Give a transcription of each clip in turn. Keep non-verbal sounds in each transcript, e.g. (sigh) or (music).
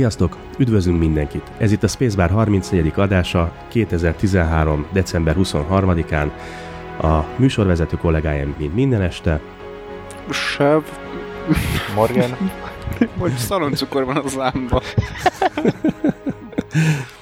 Sziasztok! Üdvözlünk mindenkit! Ez itt a Spacebar 34. adása 2013. december 23-án. A műsorvezető kollégáim, mint minden este. Sev. Morgan. Hogy szaloncukor van az lámba. (laughs)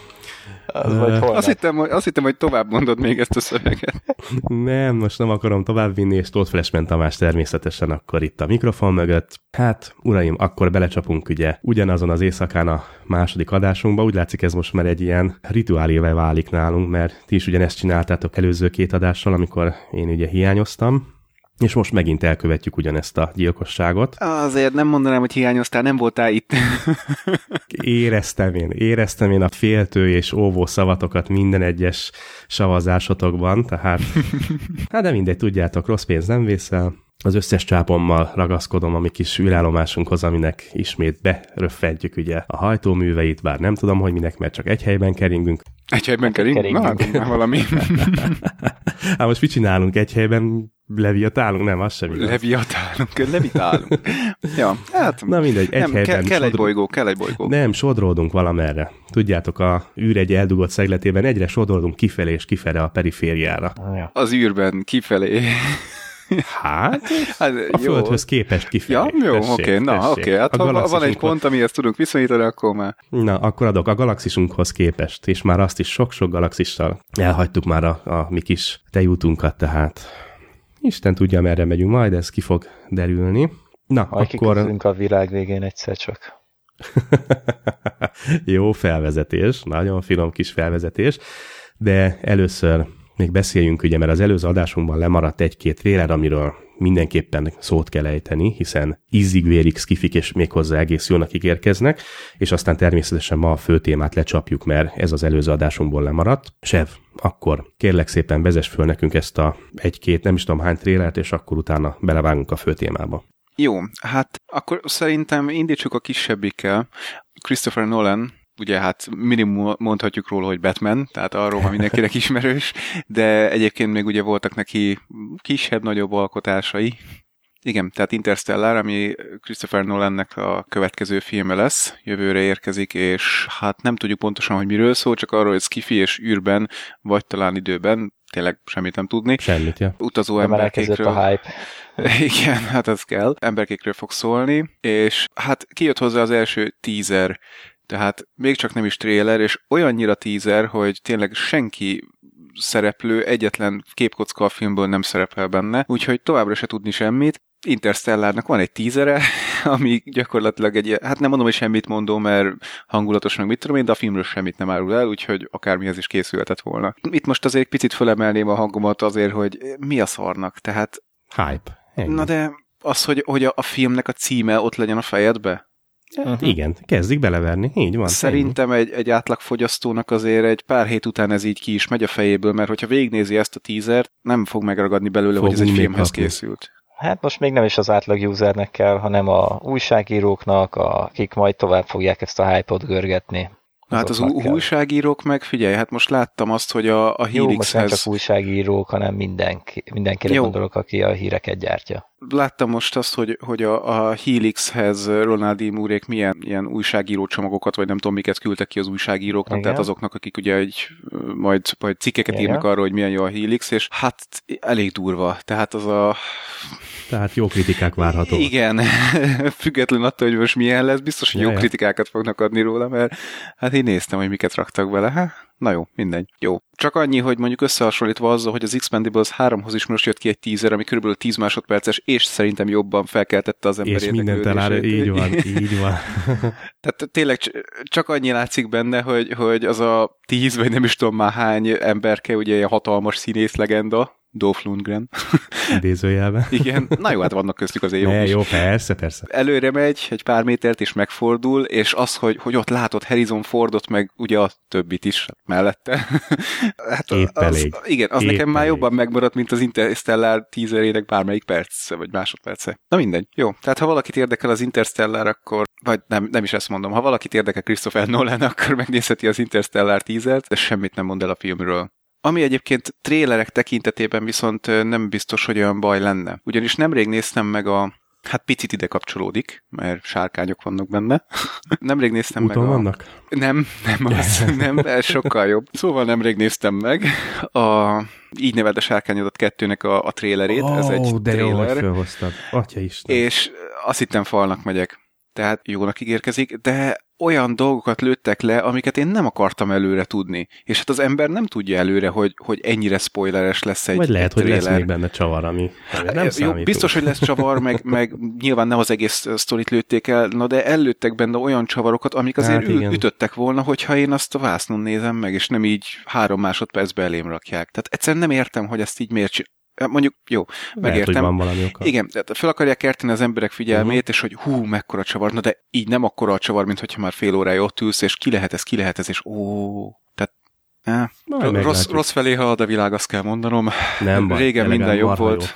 Az vagy azt, hittem, hogy, azt hittem, hogy tovább mondod még ezt a szöveget. (laughs) Nem, most nem akarom továbbvinni, és Tóth Flashman Tamás természetesen akkor itt a mikrofon mögött. Hát, uraim, akkor belecsapunk ugye ugyanazon az éjszakán a második adásunkba. Úgy látszik, ez most már egy ilyen rituálével válik nálunk, mert ti is ugyanezt csináltátok előző két adással, amikor én ugye hiányoztam. És most megint elkövetjük ugyanezt a gyilkosságot. Azért nem mondanám, hogy hiányoztál, nem voltál itt. éreztem én, éreztem én a féltő és óvó szavatokat minden egyes savazásotokban, tehát (laughs) hát de mindegy, tudjátok, rossz pénz nem vészel. Az összes csápommal ragaszkodom a mi kis űrállomásunkhoz, aminek ismét beröffedjük ugye a hajtóműveit, bár nem tudom, hogy minek, mert csak egy helyben keringünk. Egy helyben keringünk? Na, valami. (laughs) hát most mit csinálunk egy helyben? Leviatálunk? Nem, az sem igaz. Leviatálunk, levitálunk. ja, hát... Na mindegy, egy nem, helyben... Kell, kell egy bolygó, kell egy bolygó. Nem, sodródunk valamerre. Tudjátok, a űr egy eldugott szegletében egyre sodródunk kifelé és kifele a perifériára. Ja. Az űrben kifelé. Hát, hát a jó. Földhöz képest kifelé. Ja, jó, oké, okay, na oké, okay. hát ha van egy pont, amihez tudunk viszonyítani, akkor már. Na, akkor adok a galaxisunkhoz képest, és már azt is sok-sok galaxissal elhagytuk már a, a mi kis tejútunkat, tehát Isten tudja, merre megyünk majd, ez ki fog derülni. Na, Majd akkor... a világ végén egyszer csak. (laughs) Jó felvezetés, nagyon finom kis felvezetés, de először még beszéljünk, ugye, mert az előző adásunkban lemaradt egy-két trailer, amiről mindenképpen szót kell ejteni, hiszen ízig-vérig skifik és méghozzá egész jónak ígérkeznek, és aztán természetesen ma a fő témát lecsapjuk, mert ez az előző adásunkból lemaradt. Sev, akkor kérlek szépen vezess föl nekünk ezt a egy-két, nem is tudom hány trélert, és akkor utána belevágunk a fő témába. Jó, hát akkor szerintem indítsuk a kisebbikkel. Christopher Nolan ugye hát minimum mondhatjuk róla, hogy Batman, tehát arról van mindenkinek (laughs) ismerős, de egyébként még ugye voltak neki kisebb-nagyobb alkotásai. Igen, tehát Interstellar, ami Christopher Nolannek a következő filme lesz, jövőre érkezik, és hát nem tudjuk pontosan, hogy miről szól, csak arról, hogy skifi és űrben, vagy talán időben, tényleg semmit nem tudni. Semmit, ja. Utazó emberkékről. a hype. (laughs) Igen, hát ez kell. Emberkékről fog szólni, és hát kijött hozzá az első teaser tehát még csak nem is trailer, és olyannyira teaser, hogy tényleg senki szereplő egyetlen képkocka a filmből nem szerepel benne, úgyhogy továbbra se tudni semmit. Interstellárnak van egy tízere, (laughs) ami gyakorlatilag egy, hát nem mondom, hogy semmit mondom, mert hangulatos meg mit tudom én, de a filmről semmit nem árul el, úgyhogy akármihez is készülhetett volna. Itt most azért picit fölemelném a hangomat azért, hogy mi a szarnak, tehát... Hype. Ennyi. Na de az, hogy, hogy a, a filmnek a címe ott legyen a fejedbe, Uh-huh. Igen, kezdik beleverni, így van. Szerintem egy, egy átlagfogyasztónak azért egy pár hét után ez így ki is megy a fejéből, mert hogyha végignézi ezt a teasert, nem fog megragadni belőle, Fogunk hogy ez egy filmhez kapni. készült. Hát most még nem is az átlag usernek kell, hanem a újságíróknak, akik majd tovább fogják ezt a hype-ot görgetni. Na hát az kell. újságírók meg, figyelj, hát most láttam azt, hogy a, a Helixhez... Jó, most nem csak újságírók, hanem mindenki, mindenkire Jó. gondolok, aki a híreket gyártja. Láttam most azt, hogy, hogy a, a Helixhez Ronaldi Múrék milyen ilyen újságíró csomagokat, vagy nem tudom, miket küldtek ki az újságíróknak, Igen. tehát azoknak, akik ugye egy, majd, majd cikkeket Igen. írnak arról, hogy milyen jó a Helix, és hát elég durva. Tehát az a tehát jó kritikák várhatók. Igen, (laughs) független attól, hogy most milyen lesz, biztos, hogy ja, jó ja. kritikákat fognak adni róla, mert hát én néztem, hogy miket raktak bele. Na jó, mindegy. Jó. Csak annyi, hogy mondjuk összehasonlítva azzal, hogy az Expendables 3-hoz is most jött ki egy teaser, ami körülbelül 10 másodperces, és szerintem jobban felkeltette az ember És mindent elár, így van, (laughs) így van. Tehát tényleg csak annyi látszik benne, hogy, hogy az a 10 vagy nem is tudom már hány emberke, ugye egy hatalmas színész legenda, Dolph Lundgren. (laughs) Idézőjelben. Igen, na jó, hát vannak köztük azért jó ne, Jó, persze, persze. Előre megy egy pár métert, és megfordul, és az, hogy, hogy ott látod Harrison Fordot, meg ugye a többit is mellette. (laughs) hát Épp az, elég. Igen, az Épp nekem már elég. jobban megmaradt, mint az Interstellar teaserének bármelyik perc, vagy másodperce. Na mindegy. Jó, tehát ha valakit érdekel az Interstellar, akkor, vagy nem, nem is ezt mondom, ha valakit érdekel Christopher Nolan, (laughs) akkor megnézheti az Interstellar teasert, de semmit nem mond el a filmről. Ami egyébként trélerek tekintetében viszont nem biztos, hogy olyan baj lenne. Ugyanis nemrég néztem meg a hát picit ide kapcsolódik, mert sárkányok vannak benne. (laughs) Nemrég néztem Úton meg a... vannak? Nem, nem az, (laughs) nem, ez sokkal jobb. Szóval nemrég néztem meg a így neved a sárkányodat kettőnek a, a trélerét. Oh, ez egy de jó, hogy tréler. felhoztad. Atya Isten. És azt hittem falnak megyek. Tehát jónak ígérkezik, de olyan dolgokat lőttek le, amiket én nem akartam előre tudni. És hát az ember nem tudja előre, hogy, hogy ennyire spoileres lesz egy Vagy lehet, egy hogy lesz még benne csavar, ami nem Jó, biztos, hogy lesz csavar, meg, (laughs) meg nyilván nem az egész sztorit lőtték el, na de ellőttek benne olyan csavarokat, amik azért Hát igen. ütöttek volna, hogyha én azt a vásznon nézem meg, és nem így három másodpercbe elém rakják. Tehát egyszerűen nem értem, hogy ezt így miért. Mondjuk, jó, Lehet, hogy megértem. van valami oka. Igen, tehát fel akarják kerteni az emberek figyelmét, uh-huh. és hogy hú, mekkora csavar, na de így nem akkora a csavar, mint hogyha már fél órája ott ülsz, és ki lehet ez, ki lehet ez, és ó, tehát eh, Majd rossz, rossz felé halad a világ, azt kell mondanom. Nem baj, Régen de minden jobb volt. jó.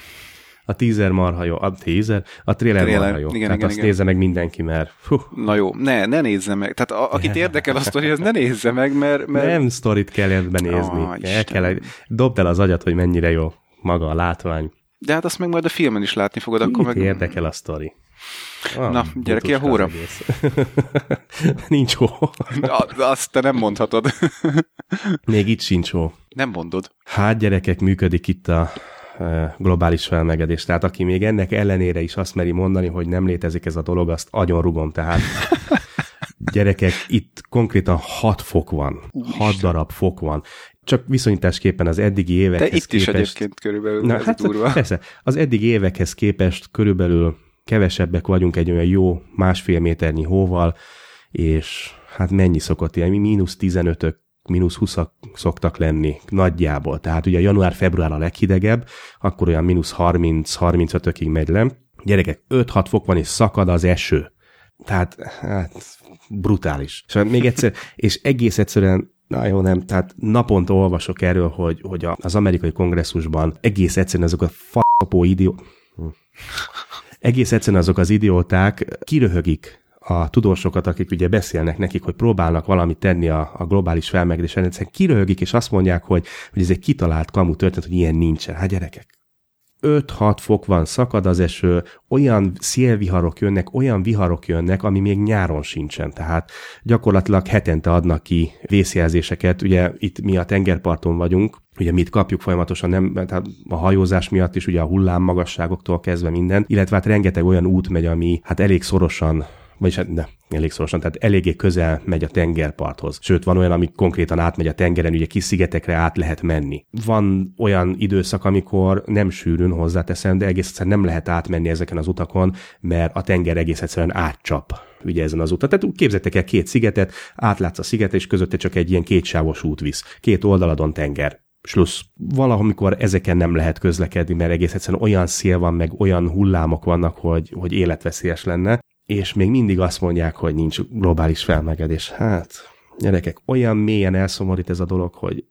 A teaser marha jó, a teaser, a trailer, Trailer, marha jó. igen, Tehát igen, azt igen. nézze meg mindenki, mert fú, Na jó, ne, ne nézze meg. Tehát a, akit érdekel a sztori, az ne nézze meg, mert... mert... nem sztorit kell ebben nézni. Ó, el kell, dobd el az agyat, hogy mennyire jó maga a látvány. De hát azt meg majd a filmen is látni fogod, akkor Mit meg... érdekel a sztori? Ah, Na, gyere ki a hóra. (laughs) Nincs hó. Na, azt te nem mondhatod. (laughs) Még itt sincs hó. nem mondod. Hát gyerekek, működik itt a e, globális felmelegedés. Tehát aki még ennek ellenére is azt meri mondani, hogy nem létezik ez a dolog, azt agyon rugom. Tehát (laughs) gyerekek, itt konkrétan 6 fok van. 6 darab fok van. Csak viszonyításképpen az eddigi De évekhez itt is képest... egyébként körülbelül Na, hát durva. persze, az eddigi évekhez képest körülbelül kevesebbek vagyunk egy olyan jó másfél méternyi hóval, és hát mennyi szokott ilyen, mínusz 15-ök, mínusz 20 szoktak lenni nagyjából. Tehát ugye január-február a leghidegebb, akkor olyan mínusz 30-35-ökig megy le. Gyerekek, 5-6 fok van, és szakad az eső. Tehát, hát, brutális. És még egyszer, és egész egyszerűen Na jó, nem, tehát naponta olvasok erről, hogy, hogy az amerikai kongresszusban egész egyszerűen azok a fapó idió... Hm. Egész egyszerűen azok az idióták kiröhögik a tudósokat, akik ugye beszélnek nekik, hogy próbálnak valamit tenni a, a globális felmelegedés ellen, egyszerűen kiröhögik, és azt mondják, hogy, hogy ez egy kitalált kamu történet, hogy ilyen nincsen. Hát gyerekek, 5-6 fok van, szakad az eső, olyan szélviharok jönnek, olyan viharok jönnek, ami még nyáron sincsen. Tehát gyakorlatilag hetente adnak ki vészjelzéseket. Ugye itt mi a tengerparton vagyunk, ugye mit kapjuk folyamatosan, nem, tehát a hajózás miatt is, ugye a hullám magasságoktól kezdve minden, illetve hát rengeteg olyan út megy, ami hát elég szorosan vagyis hát ne, elég szorosan, tehát eléggé közel megy a tengerparthoz. Sőt, van olyan, ami konkrétan átmegy a tengeren, ugye kis szigetekre át lehet menni. Van olyan időszak, amikor nem sűrűn hozzáteszem, de egész egyszerűen nem lehet átmenni ezeken az utakon, mert a tenger egész egyszerűen átcsap ugye ezen az úton. Tehát úgy képzeljétek el két szigetet, átlátsz a szigetre, és közötte csak egy ilyen kétsávos út visz. Két oldaladon tenger. Slussz. Valahol, ezeken nem lehet közlekedni, mert egész egyszerűen olyan szél van, meg olyan hullámok vannak, hogy, hogy életveszélyes lenne és még mindig azt mondják, hogy nincs globális felmelegedés. Hát, gyerekek, olyan mélyen elszomorít ez a dolog, hogy,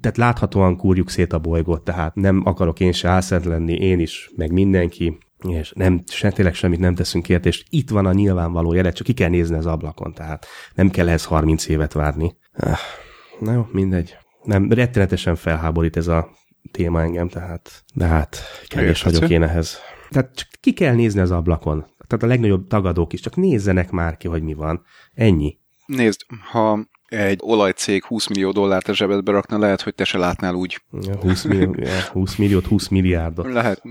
tehát láthatóan kúrjuk szét a bolygót, tehát nem akarok én se álszent lenni, én is, meg mindenki, és nem, se, tényleg semmit nem teszünk érte, és itt van a nyilvánvaló jele, csak ki kell nézni az ablakon, tehát nem kell ehhez 30 évet várni. Ah, Na jó, mindegy. Nem, rettenetesen felháborít ez a téma engem, tehát, de hát kevés vagyok én ehhez. Tehát csak ki kell nézni az ablakon. Tehát a legnagyobb tagadók is, csak nézzenek már ki, hogy mi van. Ennyi. Nézd, ha egy olajcég 20 millió dollárt a zsebedbe rakna, lehet, hogy te se látnál úgy. 20, millió, (laughs) 20 milliót, 20 milliárdot. Lehet.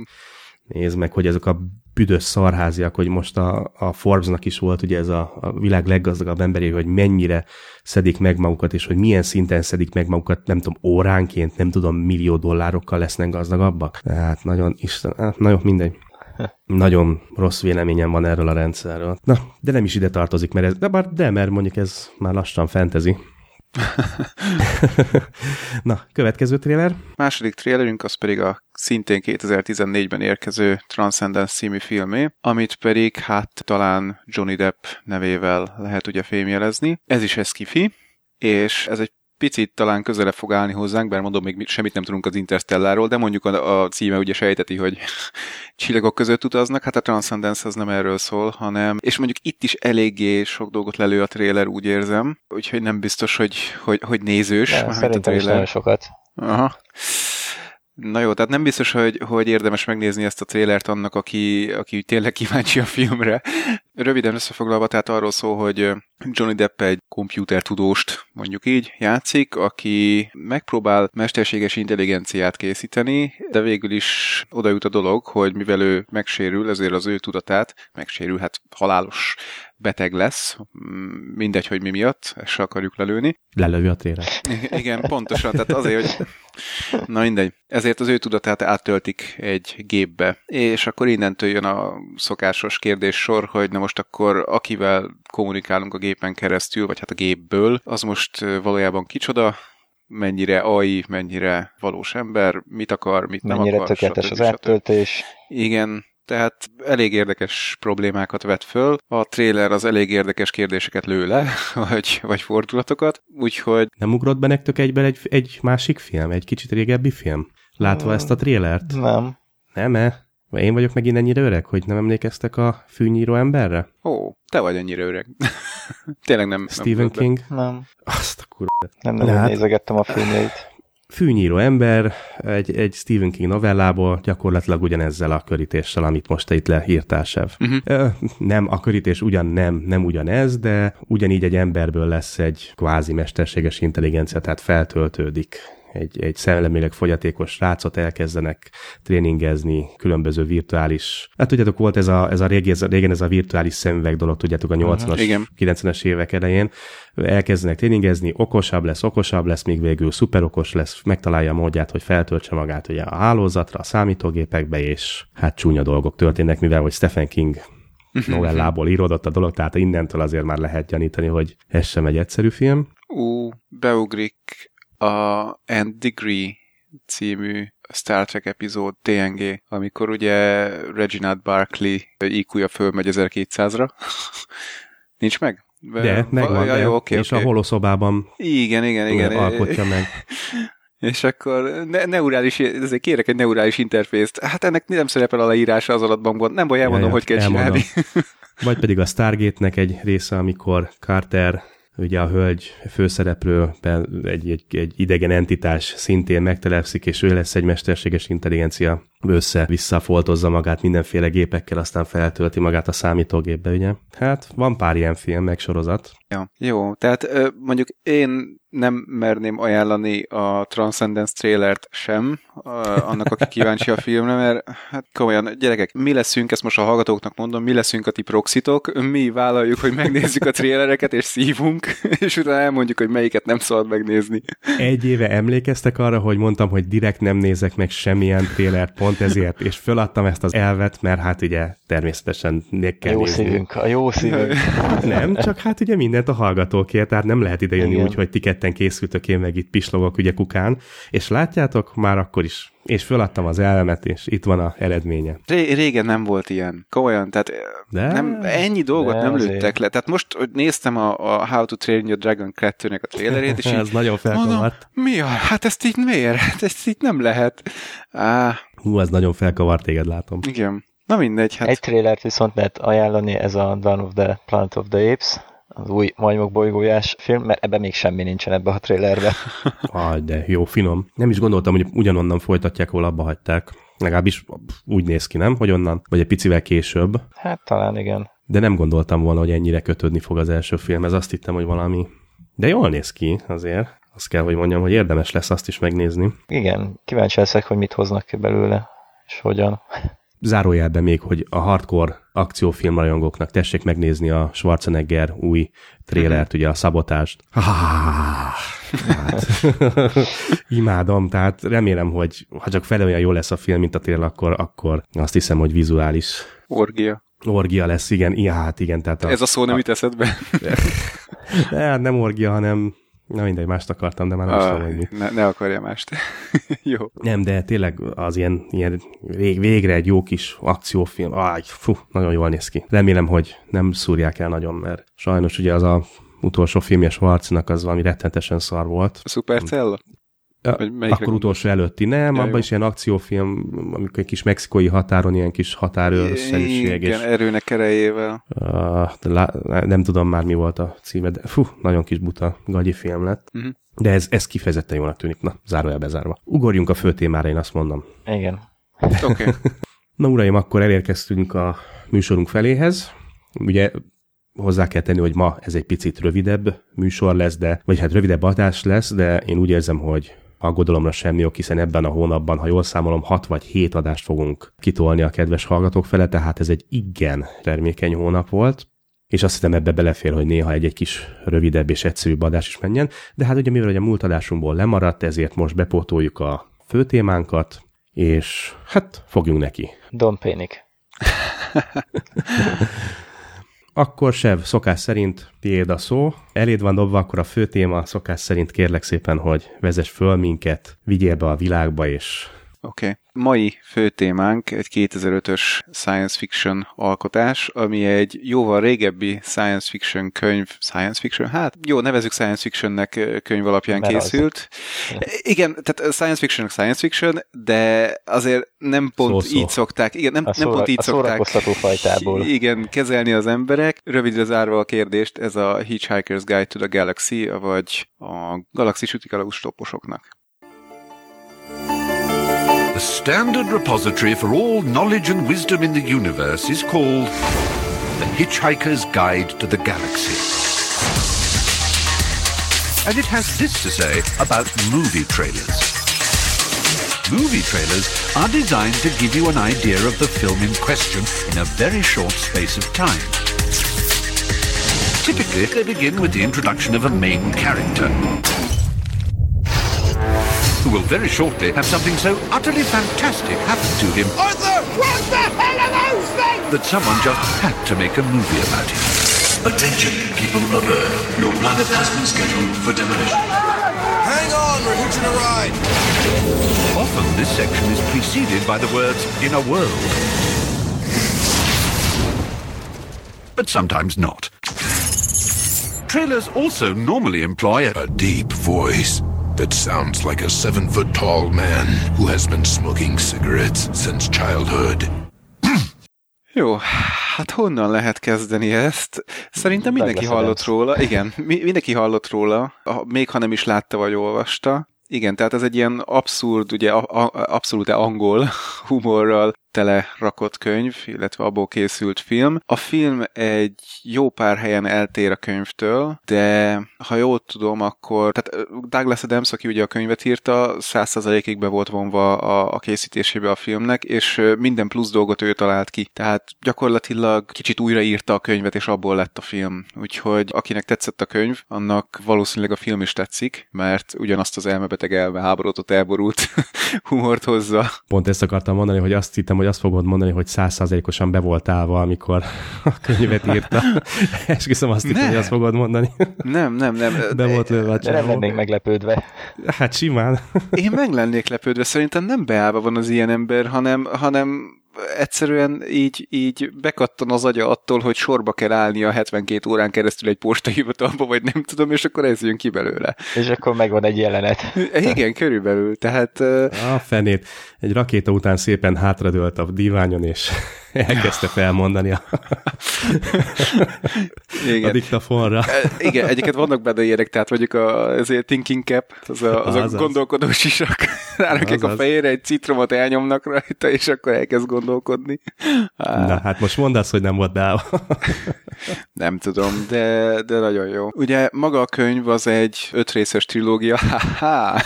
Nézd meg, hogy ezek a büdös szarháziak, hogy most a, a Forbesnak is volt ugye ez a, a világ leggazdagabb emberi, hogy mennyire szedik meg magukat, és hogy milyen szinten szedik meg magukat, nem tudom, óránként, nem tudom, millió dollárokkal lesznek gazdagabbak. Hát nagyon, Isten, hát nagyon mindegy. Nagyon rossz véleményem van erről a rendszerről. Na, de nem is ide tartozik, mert ez, de, bár, de mert mondjuk ez már lassan fentezi. (laughs) Na, következő trailer. Második trailerünk az pedig a szintén 2014-ben érkező Transcendence című filmé, amit pedig hát talán Johnny Depp nevével lehet ugye fémjelezni. Ez is ez kifi, és ez egy picit talán közelebb fog állni hozzánk, bár mondom, még semmit nem tudunk az Interstelláról, de mondjuk a, a címe ugye sejteti, hogy (laughs) csillagok között utaznak, hát a Transcendence az nem erről szól, hanem, és mondjuk itt is eléggé sok dolgot lelő a trailer, úgy érzem, úgyhogy nem biztos, hogy, hogy, hogy nézős, Ja, mármint a szerintem is trailer. nagyon sokat. Aha. Na jó, tehát nem biztos, hogy, hogy érdemes megnézni ezt a trélert annak, aki, aki tényleg kíváncsi a filmre. Röviden összefoglalva, tehát arról szól, hogy Johnny Depp egy tudóst, mondjuk így, játszik, aki megpróbál mesterséges intelligenciát készíteni, de végül is oda jut a dolog, hogy mivel ő megsérül, ezért az ő tudatát megsérül, hát halálos beteg lesz, mindegy, hogy mi miatt, ezt se akarjuk lelőni. Lelővi a trélet. Igen, pontosan, tehát azért, hogy na mindegy. Ezért az ő tudatát áttöltik egy gépbe, és akkor innentől jön a szokásos kérdés sor, hogy na most akkor akivel kommunikálunk a gépen keresztül, vagy hát a gépből, az most valójában kicsoda, mennyire AI, mennyire valós ember, mit akar, mit nem mennyire akar. Mennyire tökéletes az áttöltés. Igen, tehát elég érdekes problémákat vet föl. A trailer az elég érdekes kérdéseket lő le, (laughs) vagy, vagy fordulatokat, úgyhogy... Nem ugrott be nektek egyben egy, egy másik film, egy kicsit régebbi film? Látva hmm, ezt a trélert? Nem. Nem-e? Én vagyok megint ennyire öreg, hogy nem emlékeztek a fűnyíró emberre? Ó, te vagy ennyire öreg. (laughs) Tényleg nem. Stephen nem King? Nem. Azt a kur... Nem, nem, hát, nézegettem a filmjeit. Fűnyíró ember, egy, egy Stephen King novellából, gyakorlatilag ugyanezzel a körítéssel, amit most te itt leírtál, Sev. Uh-huh. Nem, a körítés ugyan nem, nem ugyanez, de ugyanígy egy emberből lesz egy kvázi mesterséges intelligencia, tehát feltöltődik egy, egy szellemileg fogyatékos rácot elkezdenek tréningezni különböző virtuális... Hát tudjátok, volt ez a, ez a régi, ez a, régen ez a virtuális szemüveg dolog, tudjátok, a 80-as, uh-huh, 90-es évek elején. Elkezdenek tréningezni, okosabb lesz, okosabb lesz, míg végül szuperokos lesz, megtalálja a módját, hogy feltöltse magát ugye a hálózatra, a számítógépekbe, és hát csúnya dolgok történnek, mivel hogy Stephen King novellából íródott a dolog, tehát innentől azért már lehet gyanítani, hogy ez sem egy egyszerű film. Ú, beugrik a End Degree című Star Trek epizód TNG, amikor ugye Reginald Barkley IQ-ja fölmegy 1200-ra. (laughs) Nincs meg? De, megvan, ja, jó, okay, és okay. a holoszobában igen, igen, igen. alkotja meg. (laughs) És akkor ne, neurális, ezért kérek egy neurális interfészt. Hát ennek nem szerepel a leírása az adatbankban. Nem baj, elmondom, ja, hogy kell elmondom. csinálni. Vagy pedig a Stargate-nek egy része, amikor Carter ugye a hölgy főszereplő egy, egy, egy idegen entitás szintén megtelepszik, és ő lesz egy mesterséges intelligencia, össze-vissza foltozza magát mindenféle gépekkel, aztán feltölti magát a számítógépbe, ugye? Hát van pár ilyen film, meg sorozat. Ja, jó, tehát mondjuk én nem merném ajánlani a Transcendence trailert sem, annak, aki kíváncsi a filmre, mert hát komolyan, gyerekek, mi leszünk, ezt most a hallgatóknak mondom, mi leszünk a ti proxitok, mi vállaljuk, hogy megnézzük a trailereket, és szívunk, (laughs) és utána elmondjuk, hogy melyiket nem szabad megnézni. Egy éve emlékeztek arra, hogy mondtam, hogy direkt nem nézek meg semmilyen trailert, pont ezért, és föladtam ezt az elvet, mert hát ugye természetesen még kell Jó nézni. szívünk, a jó szívünk. (laughs) Nem, csak hát ugye mindent a hallgatókért, tehát nem lehet ide jönni úgy, hogy ti ketten készültök, én meg itt pislogok ugye kukán, és látjátok, már akkor is és föladtam az elemet, és itt van a eredménye. Ré- régen nem volt ilyen. Komolyan, tehát de, nem, ennyi dolgot de nem azért. lőttek le. Tehát most hogy néztem a, a How to Train Your Dragon 2-nek a trailerét, és (laughs) Ez így, nagyon felkavart. mi a? Hát ezt így miért? (laughs) Hát ezt így nem lehet. Á. Hú, ez nagyon felkavart téged, látom. Igen. Na mindegy. Hát. Egy trailert viszont lehet ajánlani, ez a Dawn of the Planet of the Apes, az új majmok bolygójás film, mert ebben még semmi nincsen ebbe a trailerbe. ah, (laughs) de jó, finom. Nem is gondoltam, hogy ugyanonnan folytatják, hol abba hagyták. Legalábbis úgy néz ki, nem? Hogy onnan? Vagy egy picivel később. Hát talán igen. De nem gondoltam volna, hogy ennyire kötődni fog az első film. Ez azt hittem, hogy valami... De jól néz ki azért. Azt kell, hogy mondjam, hogy érdemes lesz azt is megnézni. Igen, kíváncsi leszek, hogy mit hoznak ki belőle, és hogyan zárójelben még, hogy a hardcore akciófilm rajongóknak tessék megnézni a Schwarzenegger új trélert, mm-hmm. ugye a szabotást. Hát, (laughs) imádom, tehát remélem, hogy ha csak fele olyan jó lesz a film, mint a tréler, akkor, akkor azt hiszem, hogy vizuális. Orgia. Orgia lesz, igen. Ja, hát igen. Tehát a, Ez a szó nem a, jut eszedbe? (laughs) hát nem orgia, hanem Na mindegy, mást akartam, de már nem tudom, hogy Ne, ne akarja mást. (laughs) jó. Nem, de tényleg az ilyen, ilyen vég, végre egy jó kis akciófilm. Áj, fú, nagyon jól néz ki. Remélem, hogy nem szúrják el nagyon, mert sajnos ugye az a utolsó filmje Schwarznak az valami rettentesen szar volt. A Supercell? Akkor utolsó előtti. Nem, ja, abban is ilyen akciófilm, amikor egy kis mexikói határon ilyen kis határőrszerűség. Igen, és, erőnek erejével. Uh, lá, nem tudom már mi volt a címe, de fú, nagyon kis buta gagyi film lett. Uh-huh. De ez, ez kifejezetten jónak tűnik. Na, zárójel bezárva. Ugorjunk a fő témára, én azt mondom. Igen. Oké. Okay. (laughs) Na uraim, akkor elérkeztünk a műsorunk feléhez. Ugye hozzá kell tenni, hogy ma ez egy picit rövidebb műsor lesz, de, vagy hát rövidebb adás lesz, de én úgy érzem, hogy aggodalomra semmi ok, hiszen ebben a hónapban, ha jól számolom, 6 vagy 7 adást fogunk kitolni a kedves hallgatók fele, tehát ez egy igen termékeny hónap volt, és azt hiszem ebbe belefér, hogy néha egy, egy kis rövidebb és egyszerűbb adás is menjen, de hát ugye mivel hogy a múlt adásunkból lemaradt, ezért most bepótoljuk a fő témánkat, és hát fogjunk neki. Don't panic. (laughs) Akkor Sev, szokás szerint tiéd a szó. Eléd van dobva akkor a fő téma, szokás szerint kérlek szépen, hogy vezess föl minket, vigyél be a világba, és Oké. Okay. Mai fő témánk egy 2005-ös science fiction alkotás, ami egy jóval régebbi science fiction könyv, science fiction, hát jó, nevezük science fictionnek könyv alapján Mert készült. Az. Igen, tehát science fiction science fiction, de azért nem pont Szó-szó. így szokták, igen, nem, a nem pont így a szokták fajtából. Igen, kezelni az emberek. Rövidre zárva a kérdést, ez a Hitchhiker's Guide to the Galaxy, vagy a galaxis ütikalaus toposoknak. The standard repository for all knowledge and wisdom in the universe is called The Hitchhiker's Guide to the Galaxy. And it has this to say about movie trailers. Movie trailers are designed to give you an idea of the film in question in a very short space of time. Typically, they begin with the introduction of a main character who will very shortly have something so utterly fantastic happen to him. Arthur! What the hell are those things? That someone just had to make a movie about it. Attention, people of Earth. Your planet has been scheduled for demolition. Hang on, we're hitching a ride. Often this section is preceded by the words, in a world. But sometimes not. Trailers also normally employ a, a deep voice that sounds like a seven foot tall man who has been smoking cigarettes since childhood. Jó, hát honnan lehet kezdeni ezt? Szerintem mindenki hallott róla. Igen, mindenki hallott róla, még ha nem is látta vagy olvasta. Igen, tehát ez egy ilyen abszurd, ugye a, a, abszolút angol humorral tele rakott könyv, illetve abból készült film. A film egy jó pár helyen eltér a könyvtől, de ha jól tudom, akkor tehát Douglas Adams, aki ugye a könyvet írta, százszerzalékig be volt vonva a, a készítésébe a filmnek, és minden plusz dolgot ő talált ki. Tehát gyakorlatilag kicsit újraírta a könyvet, és abból lett a film. Úgyhogy akinek tetszett a könyv, annak valószínűleg a film is tetszik, mert ugyanazt az elmebeteg elme háborodott, elborult (laughs) humort hozza. Pont ezt akartam mondani, hogy azt hittem, hogy azt fogod mondani, hogy százszázalékosan be volt állva, amikor (laughs) a könyvet írta. (laughs) Esküszöm azt hittem, hogy azt fogod mondani. Nem, nem, nem. Be volt lőve a De nem lennék meglepődve. Hát simán. Én meg lennék lepődve, szerintem nem beállva van az ilyen ember, hanem, hanem egyszerűen így, így bekattan az agya attól, hogy sorba kell állni a 72 órán keresztül egy postahivatalba, vagy nem tudom, és akkor ez jön ki belőle. És akkor megvan egy jelenet. Igen, körülbelül. Tehát... A fenét. Egy rakéta után szépen hátradőlt a diványon, és (laughs) elkezdte felmondani a, igen. a diktafonra. E, igen, egyiket vannak benne ilyenek, tehát mondjuk a, azért thinking cap, az a, az, az a gondolkodó sisak, (laughs) rárakják a fejére, egy citromot elnyomnak rajta, és akkor elkezd gondolkodni. Na, hát most mondd azt, hogy nem volt beállva. (laughs) nem tudom, de, de nagyon jó. Ugye maga a könyv az egy ötrészes trilógia. Ha-ha!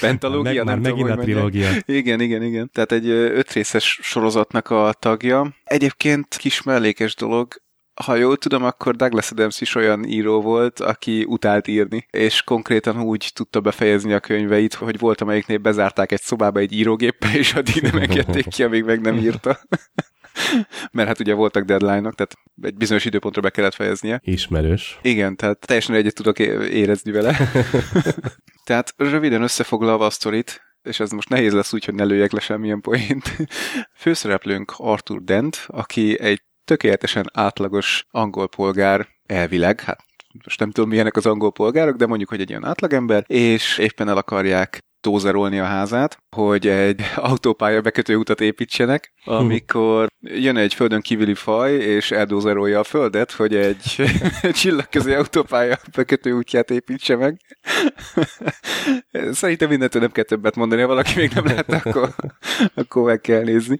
Pentalógia, nem megint tudom, a trilógia. Igen, igen, igen. Tehát egy ötrészes sorozatnak a tagja. Egyébként kis mellékes dolog, ha jól tudom, akkor Douglas Adams is olyan író volt, aki utált írni, és konkrétan úgy tudta befejezni a könyveit, hogy volt, amelyiknél bezárták egy szobába egy írógéppel, és addig nem engedték ki, amíg meg nem írta. (laughs) Mert hát ugye voltak deadline-ok, tehát egy bizonyos időpontra be kellett fejeznie. Ismerős. Igen, tehát teljesen egyet tudok érezni vele. (laughs) (laughs) tehát röviden összefoglalva a sztorit, és ez most nehéz lesz úgy, hogy ne lőjek le semmilyen poént. (laughs) Főszereplőnk Arthur Dent, aki egy tökéletesen átlagos angol polgár elvileg, hát most nem tudom milyenek az angol polgárok, de mondjuk, hogy egy ilyen átlagember, és éppen el akarják dózerolni a házát, hogy egy (laughs) autópálya bekötő utat építsenek, amikor jön egy földön kívüli faj, és eldózerolja a földet, hogy egy (laughs) csillagközi autópálya bekötő útját építse meg. Szerintem mindentől nem kell többet mondani, ha valaki még nem látta, akkor, akkor meg kell nézni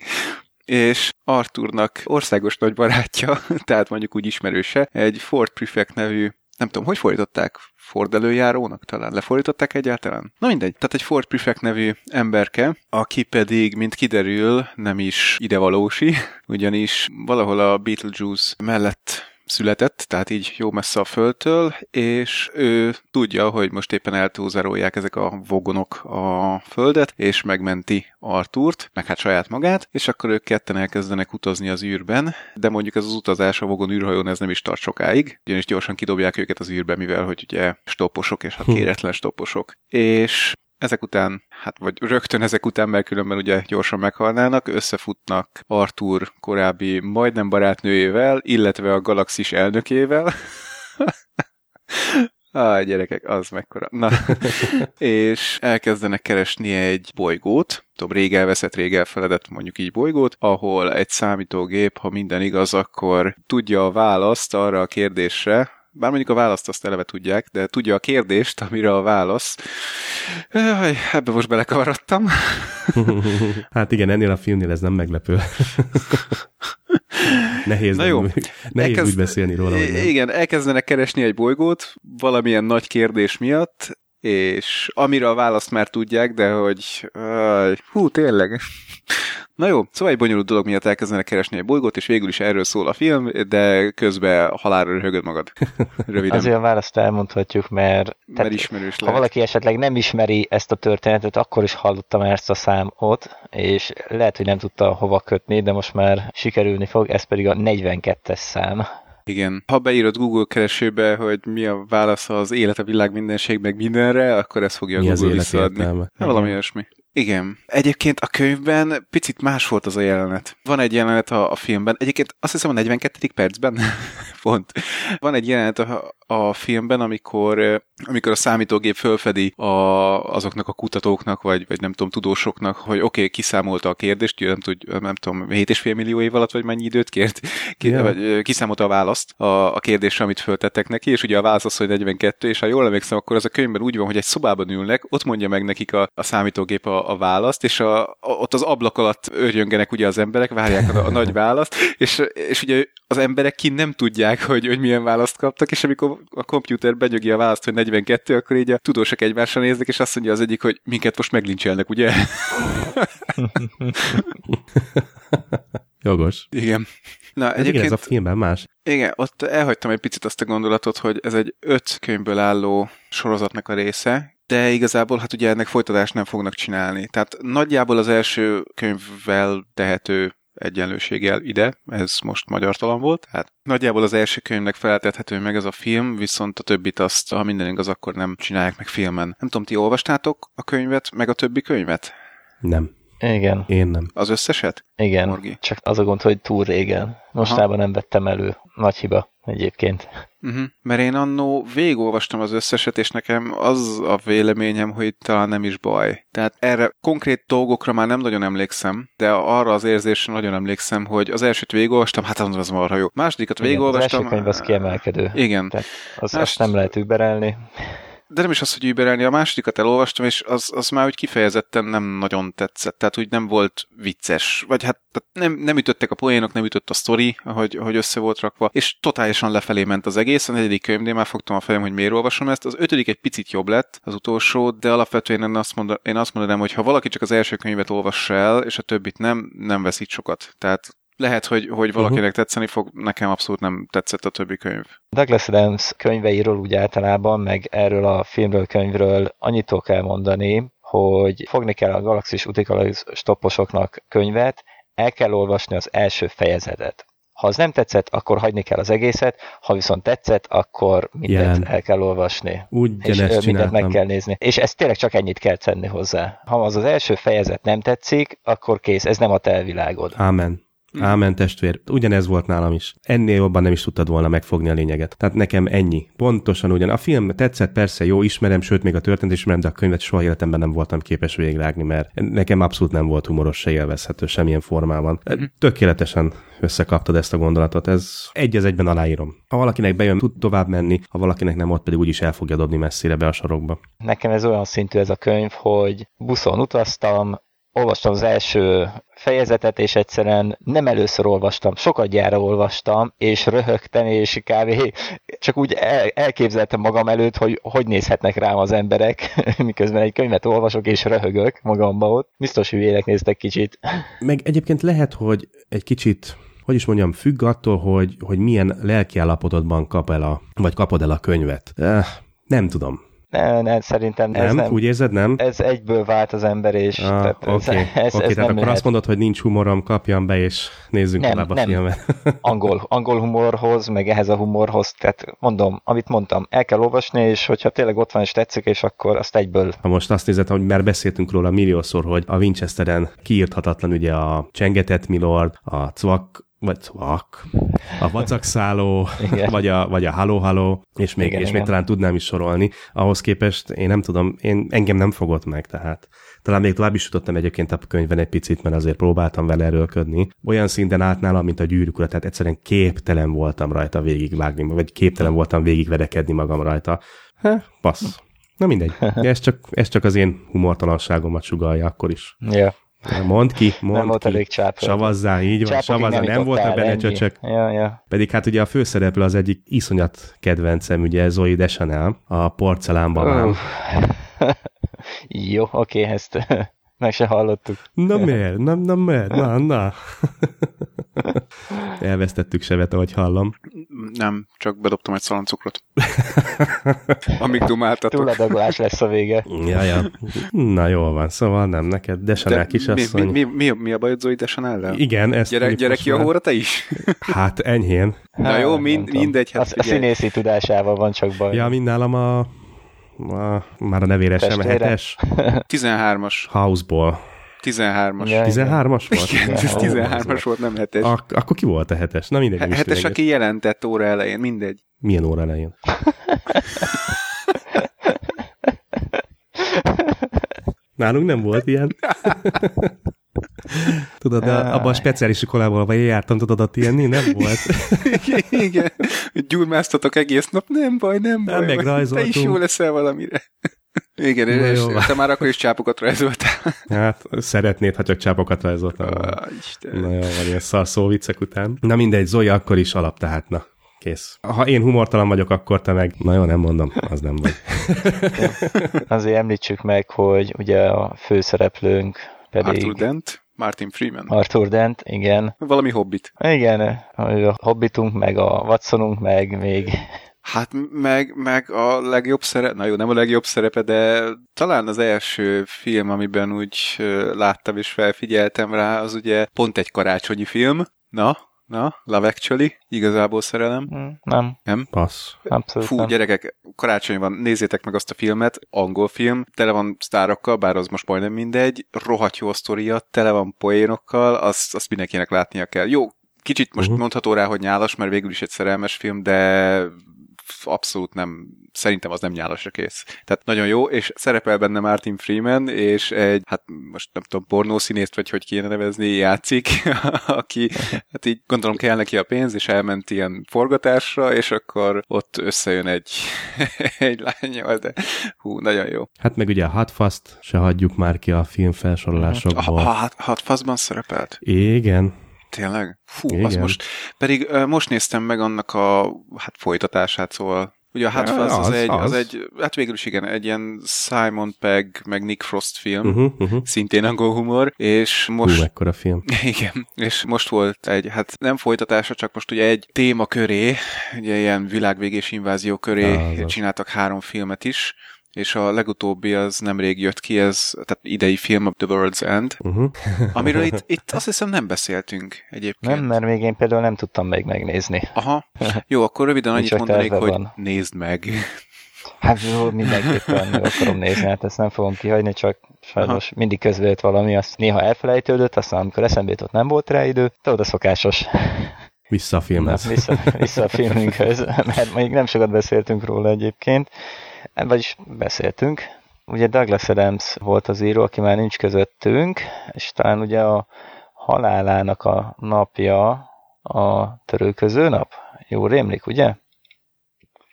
és Arthurnak országos nagy barátja, (laughs) tehát mondjuk úgy ismerőse, egy Ford Prefect nevű nem tudom, hogy fordították? Ford előjárónak talán? Lefordították egyáltalán? Na mindegy. Tehát egy Ford Prefect nevű emberke, aki pedig, mint kiderül, nem is idevalósi, (laughs) ugyanis valahol a Beetlejuice mellett született, tehát így jó messze a földtől, és ő tudja, hogy most éppen eltúzerolják ezek a vogonok a földet, és megmenti Artúrt, meg hát saját magát, és akkor ők ketten elkezdenek utazni az űrben, de mondjuk ez az utazás a vogon űrhajón ez nem is tart sokáig, ugyanis gyorsan kidobják őket az űrbe, mivel hogy ugye stopposok, és hát kéretlen stopposok. És ezek után, hát vagy rögtön ezek után, mert különben ugye gyorsan meghalnának, összefutnak Arthur korábbi majdnem barátnőjével, illetve a galaxis elnökével. (laughs) Á, gyerekek, az mekkora. Na, (laughs) és elkezdenek keresni egy bolygót, tudom, rég elveszett, rég elfeledett mondjuk így bolygót, ahol egy számítógép, ha minden igaz, akkor tudja a választ arra a kérdésre, bár mondjuk a választ azt eleve tudják, de tudja a kérdést, amire a válasz. Jaj, ebbe most belekavarodtam. (laughs) hát igen, ennél a filmnél ez nem meglepő. (laughs) nehéz Na jó, nem, nehéz elkezd... úgy beszélni róla. Igen, elkezdenek keresni egy bolygót valamilyen nagy kérdés miatt, és amire a választ már tudják, de hogy uh, hú, tényleg. (laughs) Na jó, szóval egy bonyolult dolog miatt elkezdenek keresni egy bolygót, és végül is erről szól a film, de közben halálra röhögöd magad. (laughs) Röviden. Azért a választ elmondhatjuk, mert, mert ismerős ha valaki esetleg nem ismeri ezt a történetet, akkor is hallottam ezt a számot, és lehet, hogy nem tudta hova kötni, de most már sikerülni fog, ez pedig a 42-es szám. Igen. Ha beírod Google keresőbe, hogy mi a válasz az élet, a világ, mindenség, meg mindenre, akkor ez fogja mi Google visszaadni. Értelme? Valami olyasmi. Igen. Egyébként a könyvben picit más volt az a jelenet. Van egy jelenet a, a filmben, egyébként azt hiszem a 42. percben, (laughs) pont, van egy jelenet a, a filmben, amikor, amikor a számítógép fölfedi a, azoknak a kutatóknak, vagy, vagy nem tudom, tudósoknak, hogy oké, okay, kiszámolta a kérdést, nem, tud, nem tudom, 7,5 millió év alatt, vagy mennyi időt kért, (laughs) ki, yeah. vagy, kiszámolta a választ a, a kérdésre, amit föltettek neki, és ugye a válasz az, hogy 42, és ha jól emlékszem, akkor az a könyvben úgy van, hogy egy szobában ülnek, ott mondja meg nekik a, a számítógép a, a választ, és a, a, ott az ablak alatt örjöngenek ugye az emberek, várják a, a nagy választ, és, és ugye az emberek ki nem tudják, hogy, hogy milyen választ kaptak, és amikor a komputer benyögi a választ, hogy 42, akkor így a tudósok egymásra néznek, és azt mondja az egyik, hogy minket most meglincselnek, ugye? (laughs) Jogos. Igen. Na, ez egyébként, igen, ez a filmben más. Igen, ott elhagytam egy picit azt a gondolatot, hogy ez egy öt könyvből álló sorozatnak a része, de igazából hát ugye ennek folytatást nem fognak csinálni. Tehát nagyjából az első könyvvel tehető egyenlőséggel ide, ez most magyar talan volt, hát nagyjából az első könyvnek feltethető meg ez a film, viszont a többit azt, ha minden igaz, akkor nem csinálják meg filmen. Nem tudom, ti olvastátok a könyvet, meg a többi könyvet? Nem. Igen. Én nem. Az összeset? Igen, Morgi? csak az a gond, hogy túl régen. Mostában nem vettem elő. Nagy hiba egyébként. Uh-huh. Mert én annó végigolvastam az összeset, és nekem az a véleményem, hogy talán nem is baj. Tehát erre konkrét dolgokra már nem nagyon emlékszem, de arra az érzésre nagyon emlékszem, hogy az elsőt végigolvastam, hát az marha jó. Másodikat végigolvastam. Az első könyv az kiemelkedő. Igen. Tehát az, Más... azt nem lehet überelni de nem is az, hogy überelni. A másodikat elolvastam, és az, az már úgy kifejezetten nem nagyon tetszett. Tehát úgy nem volt vicces. Vagy hát nem, nem ütöttek a poénok, nem ütött a sztori, ahogy, ahogy össze volt rakva, és totálisan lefelé ment az egész. A negyedik könyvnél már fogtam a fejem, hogy miért olvasom ezt. Az ötödik egy picit jobb lett, az utolsó, de alapvetően én azt, mondom, én azt mondanám, hogy ha valaki csak az első könyvet olvassa el, és a többit nem, nem veszít sokat. Tehát lehet, hogy, hogy valakinek uh-huh. tetszeni fog, nekem abszolút nem tetszett a többi könyv. Douglas Adams könyveiről úgy általában, meg erről a filmről, könyvről annyit kell mondani, hogy fogni kell a Galaxis Utikalai stopposoknak könyvet, el kell olvasni az első fejezetet. Ha az nem tetszett, akkor hagyni kell az egészet, ha viszont tetszett, akkor mindent Jelen. el kell olvasni. Úgy és mindent meg kell nézni. És ezt tényleg csak ennyit kell tenni hozzá. Ha az az első fejezet nem tetszik, akkor kész, ez nem a te világod. Amen. Ámen testvér, ugyanez volt nálam is. Ennél jobban nem is tudtad volna megfogni a lényeget. Tehát nekem ennyi. Pontosan ugyan. A film tetszett, persze jó, ismerem, sőt még a történet ismerem, de a könyvet soha életemben nem voltam képes végigrágni, mert nekem abszolút nem volt humoros se élvezhető semmilyen formában. Tökéletesen összekaptad ezt a gondolatot, ez egy az egyben aláírom. Ha valakinek bejön, tud tovább menni, ha valakinek nem, ott pedig úgyis el fogja dobni messzire be a sarokba. Nekem ez olyan szintű ez a könyv, hogy buszon utaztam, olvastam az első fejezetet, és egyszerűen nem először olvastam, sokat gyára olvastam, és röhögtem, és kb. csak úgy el, elképzeltem magam előtt, hogy hogy nézhetnek rám az emberek, (laughs) miközben egy könyvet olvasok, és röhögök magamba ott. Biztos hülyének néztek kicsit. Meg egyébként lehet, hogy egy kicsit hogy is mondjam, függ attól, hogy, hogy milyen lelkiállapotodban kap el a, vagy kapod el a könyvet. Eh, nem tudom. Ne, ne, szerintem Nem? ez nem. Úgy érzed, nem? Ez egyből vált az ember, és Ah, tehát ez, Oké, ez, okay, ez tehát nem akkor lehet. azt mondod, hogy nincs humorom, kapjam be, és nézzünk Nem, a nem. filmet. (laughs) angol, angol humorhoz, meg ehhez a humorhoz, tehát mondom, amit mondtam, el kell olvasni, és hogyha tényleg ott van és tetszik, és akkor azt egyből Ha most azt nézed, hogy már beszéltünk róla milliószor, hogy a Winchesteren kiírthatatlan ugye a Csengetett Milord, a Cvak, vagy Cvak, a Vacakszáló, Igen. vagy a, vagy a Halló Halló, és még, Igen, és még igen. talán tudnám is sorolni. Ahhoz képest én nem tudom, én, engem nem fogott meg, tehát talán még tovább is jutottam egyébként a könyvben egy picit, mert azért próbáltam vele erőlködni. Olyan szinten át nálam, mint a gyűrűk ura, tehát egyszerűen képtelen voltam rajta végigvágni, vagy képtelen voltam végigverekedni magam rajta. Ha, passz. Na mindegy. (laughs) Ez csak, ez csak az én humortalanságomat sugalja akkor is. ja, Mondd ki, mondd nem volt ki. elég csápol. Savazzál, így van, savazzál, nem, jutottál, voltak benne csöcsök. Ja, ja. Pedig hát ugye a főszereplő az egyik iszonyat kedvencem, ugye Zoe Deschanel, a porcelánbabám. Uff. (laughs) Jó, oké, ezt meg se hallottuk. Na miért? Na, na miért? Na, na. (laughs) Elvesztettük sevet, ahogy hallom. Nem, csak bedobtam egy szaloncukrot. (laughs) Amíg dumáltatok. Túladagolás lesz a vége. Ja, ja. Na jól van, szóval nem neked, Deschanel mi, kisasszony. mi, mi, mi, mi a bajod Zoe Deschanel-lel? Igen, ezt Gyere, gyere ki a hóra te is? (laughs) Hát enyhén. Na jó, Hát, mind, nem mindegy, hát a figyelj. színészi tudásával van csak baj. Ja, mind nálam a, a már a nevére sem Testvére? hetes (laughs) 13-as. Houseból. 13-as. Ja, 13-as volt? Igen, ez Ó, 13-as volt, nem hetes. Ak- akkor ki volt a hetes? Na mindegy. is Hetes, aki jelentett óra elején, mindegy. Milyen óra elején? (laughs) Nálunk nem volt ilyen. (laughs) tudod, a, abban a speciális iskolában, ahol jártam, tudod, ott ilyen nem volt. (laughs) Igen. Gyurmáztatok egész nap, nem baj, nem baj. Nem, meg Te is jó leszel valamire. (laughs) Igen, Na és jó. te már akkor is csápokat rajzoltál. (laughs) Hát szeretnéd, ha csak csápokat rajzoltam. volna. Ah, Isten. Na jó, van ilyen szar szó viccek után. Na mindegy, Zoya akkor is alap, tehát na. Kész. Ha én humortalan vagyok, akkor te meg... Na jó, nem mondom, az nem vagy. Azért említsük meg, hogy ugye a főszereplőnk pedig Arthur Dent, Martin Freeman. Arthur Dent, igen. Valami hobbit. Igen, a Hobbitunk, meg a Watsonunk, meg még Hát meg, meg a legjobb szerep, na jó, nem a legjobb szerepe, de talán az első film, amiben úgy láttam és felfigyeltem rá, az ugye pont egy karácsonyi film. Na, na, Love Actually, igazából szerelem. hm, nem, Passz. abszolút Fú, nem. gyerekek, karácsony van, nézzétek meg azt a filmet, angol film, tele van sztárokkal, bár az most majdnem mindegy, rohadt jó a sztoria, tele van poénokkal, azt, azt mindenkinek látnia kell. Jó, kicsit most Uh-huh. mondható rá, hogy nyálas, mert végül is egy szerelmes film, de abszolút nem, szerintem az nem nyálasra kész. Tehát nagyon jó, és szerepel benne Martin Freeman, és egy, hát most nem tudom, pornószínészt, vagy hogy kéne nevezni, játszik, (laughs) aki, hát így gondolom kell neki a pénz, és elment ilyen forgatásra, és akkor ott összejön egy, (laughs) egy lányjal, de hú, nagyon jó. Hát meg ugye a Hot Fast se hagyjuk már ki a film A, felsorolásokból. a, hat, hat faszban szerepelt? Igen. Tényleg? Fú, Igen. az most, pedig most néztem meg annak a hát folytatását, szóval Ugye a Hot Ja, Fuzz az, az, egy, az. az. egy, hát végül is igen, egy ilyen Simon Pegg meg Nick Frost film, Uh-huh, uh-huh. szintén angol humor, és Hú, most mekkora film. (laughs) igen, és most volt egy, hát nem folytatása, csak most ugye egy téma köré, ugye ilyen világvégés invázió köré azaz. csináltak három filmet is, és a legutóbbi az nemrég jött ki, ez tehát idei film, The World's End, Uh-huh. (laughs) amiről itt, itt azt hiszem nem beszéltünk egyébként. Nem, mert még én például nem tudtam még megnézni. Aha. Jó, akkor röviden annyit mondanék, hogy van. nézd meg. (laughs) Hát jó, mindenképpen meg akarom nézni, hát ezt nem fogom kihagyni, csak sajnos Aha. mindig közbe valami, azt néha elfelejtődött, aztán amikor eszembe jutott nem volt rá idő, de oda szokásos. (laughs) Vissza a filmhez. Na, vissza, vissza a filmünkhöz, mert még nem sokat beszéltünk róla egyébként, vagyis beszéltünk. Ugye Douglas Adams volt az író, aki már nincs közöttünk, és talán ugye a halálának a napja a törőköző nap. Jó rémlik, ugye?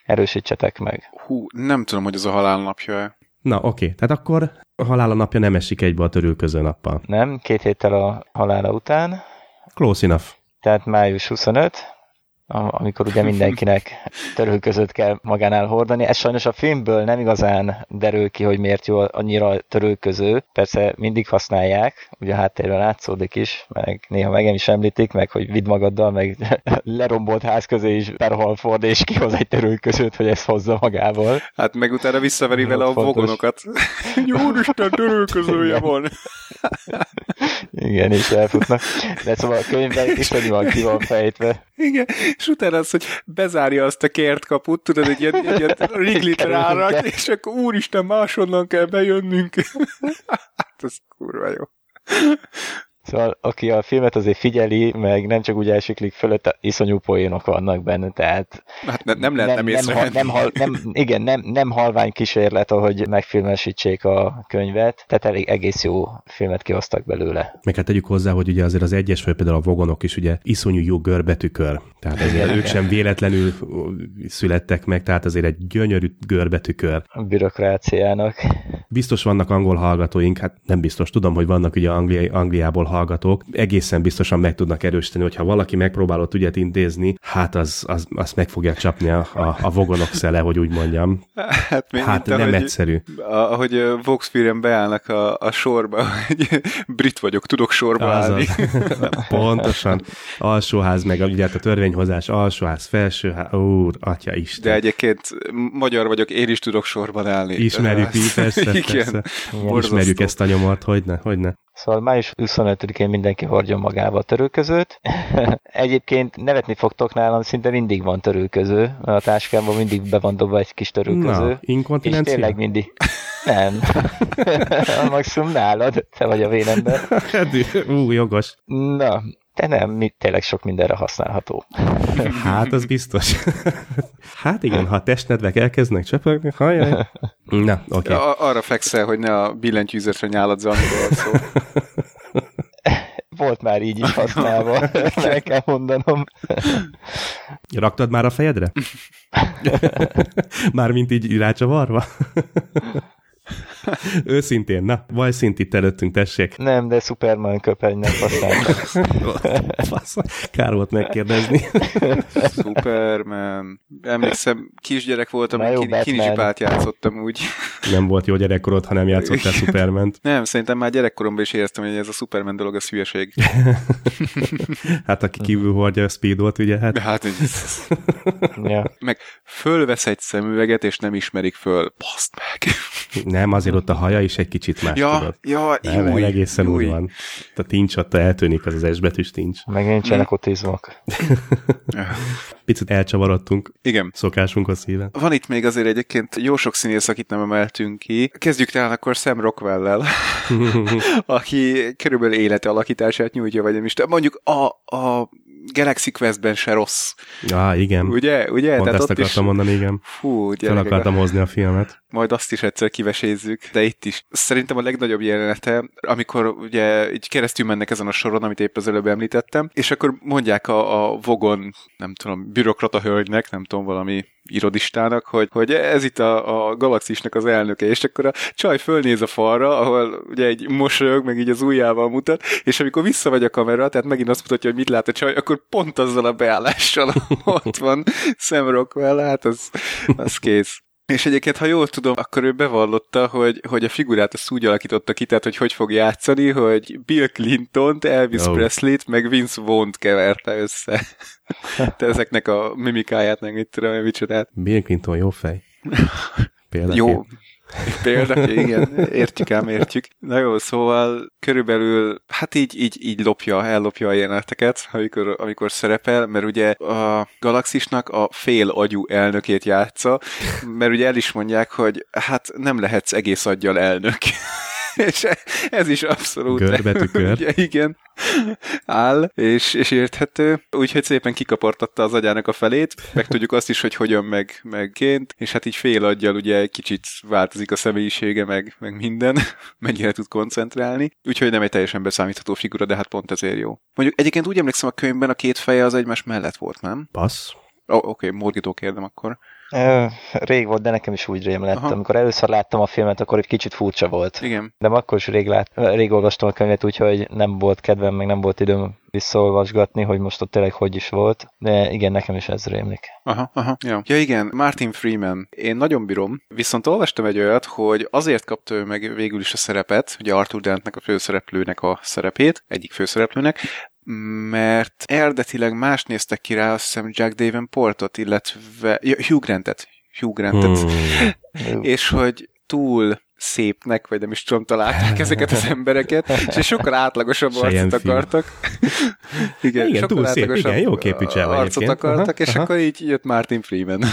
Erősítsetek meg. Hú, nem tudom, hogy ez a halál napja Na, oké. Tehát akkor a halála napja nem esik egybe a törőköző nappal. Nem, két héttel a halála után. Close enough. Tehát május 25, amikor ugye mindenkinek törő között kell magánál hordani. Ez sajnos a filmből nem igazán derül ki, hogy miért jó annyira törőköző. Persze mindig használják, ugye a háttérben látszódik is, meg néha megem is említik, meg hogy vidd magaddal, meg (laughs) lerombolt ház közé is perhal ford, és kihoz egy törőközőt, hogy ezt hozza magával. Hát meg utána visszaveri vele a vogonokat. (laughs) Jó Isten, törőközője van! (laughs) Igen, és elfutnak. De szóval a könyvben is van ki van fejtve. Igen, és utána az, hogy bezárja azt a kertkaput, tudod, egy ilyen, egy ilyen (laughs) riglit rárak, és akkor úristen, máshonnan kell bejönnünk. (laughs) hát ez kurva jó. Szóval aki a filmet azért figyeli, meg nem csak úgy elsiklik fölött, iszonyú poénok vannak benne, tehát... Hát ne, nem lehet nem, nem, nem, nem, hal, nem, (laughs) Igen, nem, nem halvány kísérlet, ahogy megfilmesítsék a könyvet, tehát elég egész jó filmet kihoztak belőle. Meg hát tegyük hozzá, hogy ugye azért az egyes, vagy például a vogonok is ugye iszonyú jó görbetükör. Tehát azért igen, ők igen. sem véletlenül születtek meg, tehát azért egy gyönyörű görbetükör. A bürokráciának. Biztos vannak angol hallgatóink, hát nem biztos, tudom, hogy vannak ugye Angli- Angliából hallgatók, egészen biztosan meg tudnak erősíteni, hogyha valaki megpróbálott ügyet intézni, hát az, az, azt meg fogják csapni a, a, a vogonok szele, hogy úgy mondjam. Hát, még hát nem ahogy, egyszerű. Ahogy Voxfilm beállnak a, a sorba, (laughs) hogy brit vagyok, tudok sorba az állni. Az. (laughs) Pontosan. Alsóház, meg ugye a törvényhozás, alsóház, felsőház, úr, atya is. De egyébként magyar vagyok, én is tudok sorban állni. Ismerjük, persze, (laughs) persze. Igen. Ismerjük ezt a nyomort, hogyne, hogyne. Szóval május 25-én mindenki hordjon magába a törőközőt. (laughs) Egyébként nevetni fogtok nálam, szinte mindig van törőköző, mert a táskámban mindig be van dobva egy kis törőköző. Na, inkontinencia? És tényleg mindig. Nem. (laughs) a maximum nálad, te vagy a vénember. (laughs) Ú, jogos. Na, de nem, mi, tényleg sok mindenre használható. Hát, az biztos. (laughs) Hát igen, ha a testnedvek elkezdenek csöpögni, hajjaj. Na, oké. Okay. Arra fekszel, hogy ne a billentyűzetre nyálad zaniról szó. (laughs) Volt már így is használva, (laughs) meg kell mondanom. Raktad már a fejedre? Mármint így rácsavarva? (laughs) Őszintén, na, vaj szint itt előttünk, tessék. Nem, de Superman köpenynek használtam. (laughs) Kár volt megkérdezni. (laughs) Superman. Emlékszem, kisgyerek voltam, kin- kinizsipát játszottam úgy. Nem volt jó gyerekkorod, ha nem játszottál Superman-t. Nem, szerintem már gyerekkoromban is éreztem, hogy ez a Superman dolog a hülyeség. hát aki kívül hordja a speedot, ugye? Hát, hát ja. meg fölvesz egy szemüveget, és nem ismerik föl. Baszd meg! Nem, azért ott a haja is egy kicsit más, ja, tudod. Ja, Nem, júj, egészen júj. úgy van. A tincs ott eltűnik, az az S betűs tincs. Meg nincsenek ott izmok. Picit elcsavarodtunk. Igen. Szokásunkhoz híven. Van itt még azért egyébként jó sok színész, akit nem emeltünk ki. Kezdjük talán akkor Sam Rockwell-lel, (laughs) aki körülbelül élete alakítását nyújtja, vagy nem is. Mondjuk a, a Galaxy Questben se rossz. Ah, igen. Ugye? ugye? Pont Tehát ezt akartam is... mondani, igen. Fú, Fel akartam hozni a filmet. Majd azt is egyszer kivesézzük, de itt is. Szerintem a legnagyobb jelenete, amikor ugye így keresztül mennek ezen a soron, amit épp az előbb említettem, és akkor mondják a, a Vogon, nem tudom, bürokrata hölgynek, nem tudom, valami irodistának, hogy, hogy ez itt a, a galaxisnak az elnöke, és akkor a csaj fölnéz a falra, ahol ugye egy mosolyog, meg így az ujjával mutat, és amikor visszavegy a kamera, tehát megint azt mutatja, hogy mit lát a csaj, akkor pont azzal a beállással ott van Sam Rockwell, hát az, az kész. És egyébként, ha jól tudom, akkor ő bevallotta, hogy, hogy a figurát azt úgy alakította ki, tehát hogy hogy fog játszani, hogy Bill Clinton-t, Elvis oh. Presley-t, meg Vince Vaughn-t keverte össze. (laughs) Te ezeknek a mimikáját, meg mit tudom, mit csodát. Bill Clinton jó fej. (laughs) Például. Jó. Például, (laughs) igen, értjük ám, értjük. Na jó, szóval körülbelül, hát így, így, így lopja, ellopja a jeleneteket, amikor, amikor szerepel, mert ugye a Galaxisnak a fél agyú elnökét játsza, mert ugye el is mondják, hogy hát nem lehetsz egész aggyal elnök. (laughs) és ez is abszolút. Görbetükör. (laughs) Ugye, igen, áll, és, és érthető. Úgyhogy szépen kikapartatta az agyának a felét, meg tudjuk azt is, hogy hogyan meg, megként, és hát így fél aggyal ugye egy kicsit változik a személyisége, meg, meg minden, (laughs) mennyire tud koncentrálni. Úgyhogy nem egy teljesen beszámítható figura, de hát pont ezért jó. Mondjuk egyébként úgy emlékszem a könyvben a két feje az egymás mellett volt, nem? Passz. Oh, Oké, okay, Morgitó kérdem akkor. Rég volt, de nekem is úgy rém lett. Aha. Amikor először láttam a filmet, akkor egy kicsit furcsa volt. Igen. De akkor is rég, lát, rég olvastam a könyvet, úgyhogy nem volt kedvem, meg nem volt időm visszaolvasgatni, hogy most ott tényleg hogy is volt. De igen, nekem is ez rémlik. Aha, aha. Ja. ja igen, Martin Freeman. Én nagyon bírom, viszont olvastam egy olyat, hogy azért kapta ő meg végül is a szerepet, ugye Arthur Dentnek a főszereplőnek a szerepét, egyik főszereplőnek, mert eredetileg más néztek ki rá, azt hiszem Jack Davenportot, illetve ja, Hugh Grantet. Hugh Grantet. Hmm. (laughs) És hogy túl szépnek, vagy nem is tudom, találták (laughs) ezeket az embereket, és sokkal átlagosabb arcot film. akartak. (laughs) igen, Igen, sokkal túl szép, átlagosabb igen, jó képű arcot egyébként. akartak, Aha, és aha. akkor így jött Martin Freeman.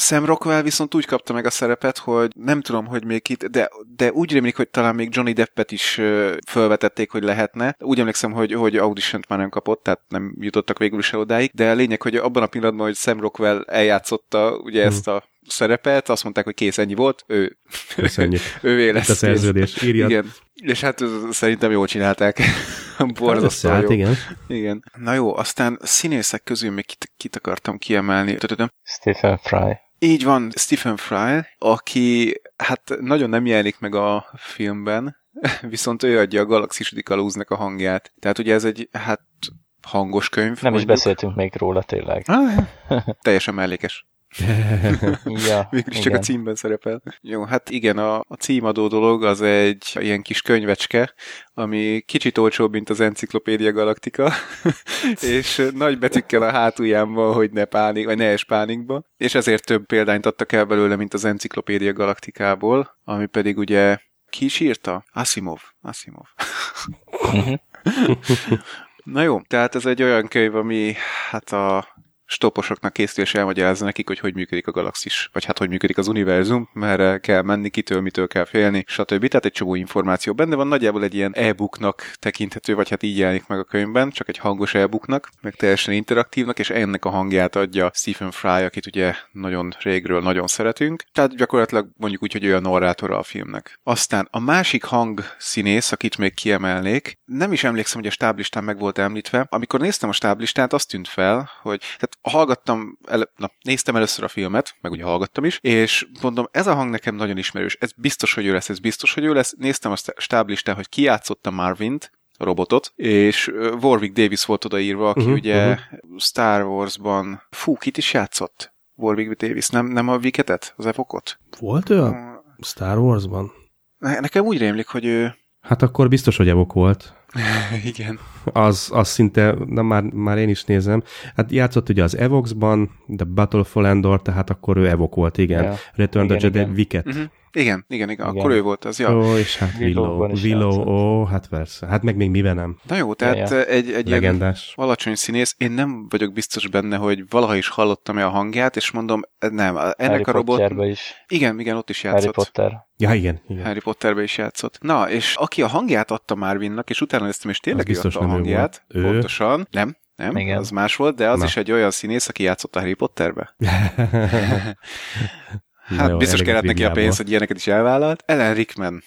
Sam Rockwell viszont úgy kapta meg a szerepet, hogy nem tudom, hogy még itt, de, de úgy rémlik, hogy talán még Johnny Deppet is felvetették, hogy lehetne. Úgy emlékszem, hogy, hogy audition már nem kapott, tehát nem jutottak végül se odáig, de a lényeg, hogy abban a pillanatban, hogy Sam Rockwell eljátszotta ugye ezt a szerepet, azt mondták, hogy kész, ennyi volt, ő, Köszönjük. (laughs) ővé Itt lesz. a szerződés. Írjad. Igen. És hát szerintem jól csinálták. (laughs) Borzasztóan Hát jó. igen. Igen. Na jó, aztán színészek közül még kit, kit akartam kiemelni. Stephen Fry. Így van, Stephen Fry, aki hát nagyon nem jelenik meg a filmben, (laughs) viszont ő adja a Galaxis Kalóznak a hangját. Tehát ugye ez egy, hát hangos könyv. Nem is mondjuk. beszéltünk még róla tényleg. Ah, (laughs) teljesen mellékes. (laughs) Ja, Végül csak a címben szerepel. Jó, hát igen, a, a címadó dolog az egy ilyen kis könyvecske, ami kicsit olcsóbb, mint az Encyclopedia Galactica, (laughs) és nagy betűkkel a hátulján van, hogy ne pánik, vagy ne es pánikba, és ezért több példányt adtak el belőle, mint az Encyclopedia Galacticából, ami pedig ugye ki is írta? Asimov. Asimov. Mhm. (laughs) Na jó, tehát ez egy olyan könyv, ami hát a stoposoknak készül és elmagyarázza nekik, hogy hogy működik a galaxis, vagy hát hogy működik az univerzum, merre kell menni, kitől, mitől kell félni, stb. Tehát egy csomó információ benne van, nagyjából egy ilyen e-booknak tekinthető, vagy hát így jelenik meg a könyvben, csak egy hangos e-booknak, meg teljesen interaktívnak, és ennek a hangját adja Stephen Fry, akit ugye nagyon régről nagyon szeretünk. Tehát gyakorlatilag mondjuk úgy, hogy ő a narrátora a filmnek. Aztán a másik hangszínész, akit még kiemelnék, nem is emlékszem, hogy a stáblistán meg volt említve. Amikor néztem a stáblistát, azt tűnt fel, hogy tehát hallgattam, el, na, néztem először a filmet, meg ugye hallgattam is, és mondom, ez a hang nekem nagyon ismerős, ez biztos, hogy ő lesz, ez biztos, hogy ő lesz. Néztem a stáblistán, hogy ki játszotta Marvint, a robotot, és Warwick Davis volt odaírva, aki uh-huh, ugye uh-huh. Star Wars-ban, fú, kit is játszott? Warwick Davis, nem, nem a Viketet, az Evokot? Volt ő a Star Warsban? Ne, nekem úgy rémlik, hogy ő... Hát akkor biztos, hogy evok volt. (laughs) Igen. Az, az szinte, na már, már én is nézem. Hát játszott ugye az Evoxban, The Battle for Endor, tehát akkor ő Evok volt, igen. Ja. Return Igen, the Jedi igen. Wicket. Uh-huh. Igen, igen, igen, Igen. akkor ő volt az, ja. Ó, és hát Willow. is Willow, ó, hát persze. Hát meg még miben nem. Na jó, tehát Ja, ja, egy, egy ilyen Legendás. alacsony színész, én nem vagyok biztos benne, hogy valaha is hallottam-e a hangját, és mondom, nem, ennek Harry a robot... Is. Igen, igen, ott is Harry játszott. Potter. Ja, igen, igen. Harry Potterbe is játszott. Na, és aki a hangját adta Marvinnak, és utána néztem, és tényleg ő biztos adta a hangját. Ő? pontosan, nem, nem, Igen. az más volt, de az Na. is egy olyan színész, aki játszott a Harry Potterbe. (laughs) (laughs) Hát jó, biztos kellett neki a pénz, hogy ilyeneket is elvállalt. Ellen Rickman.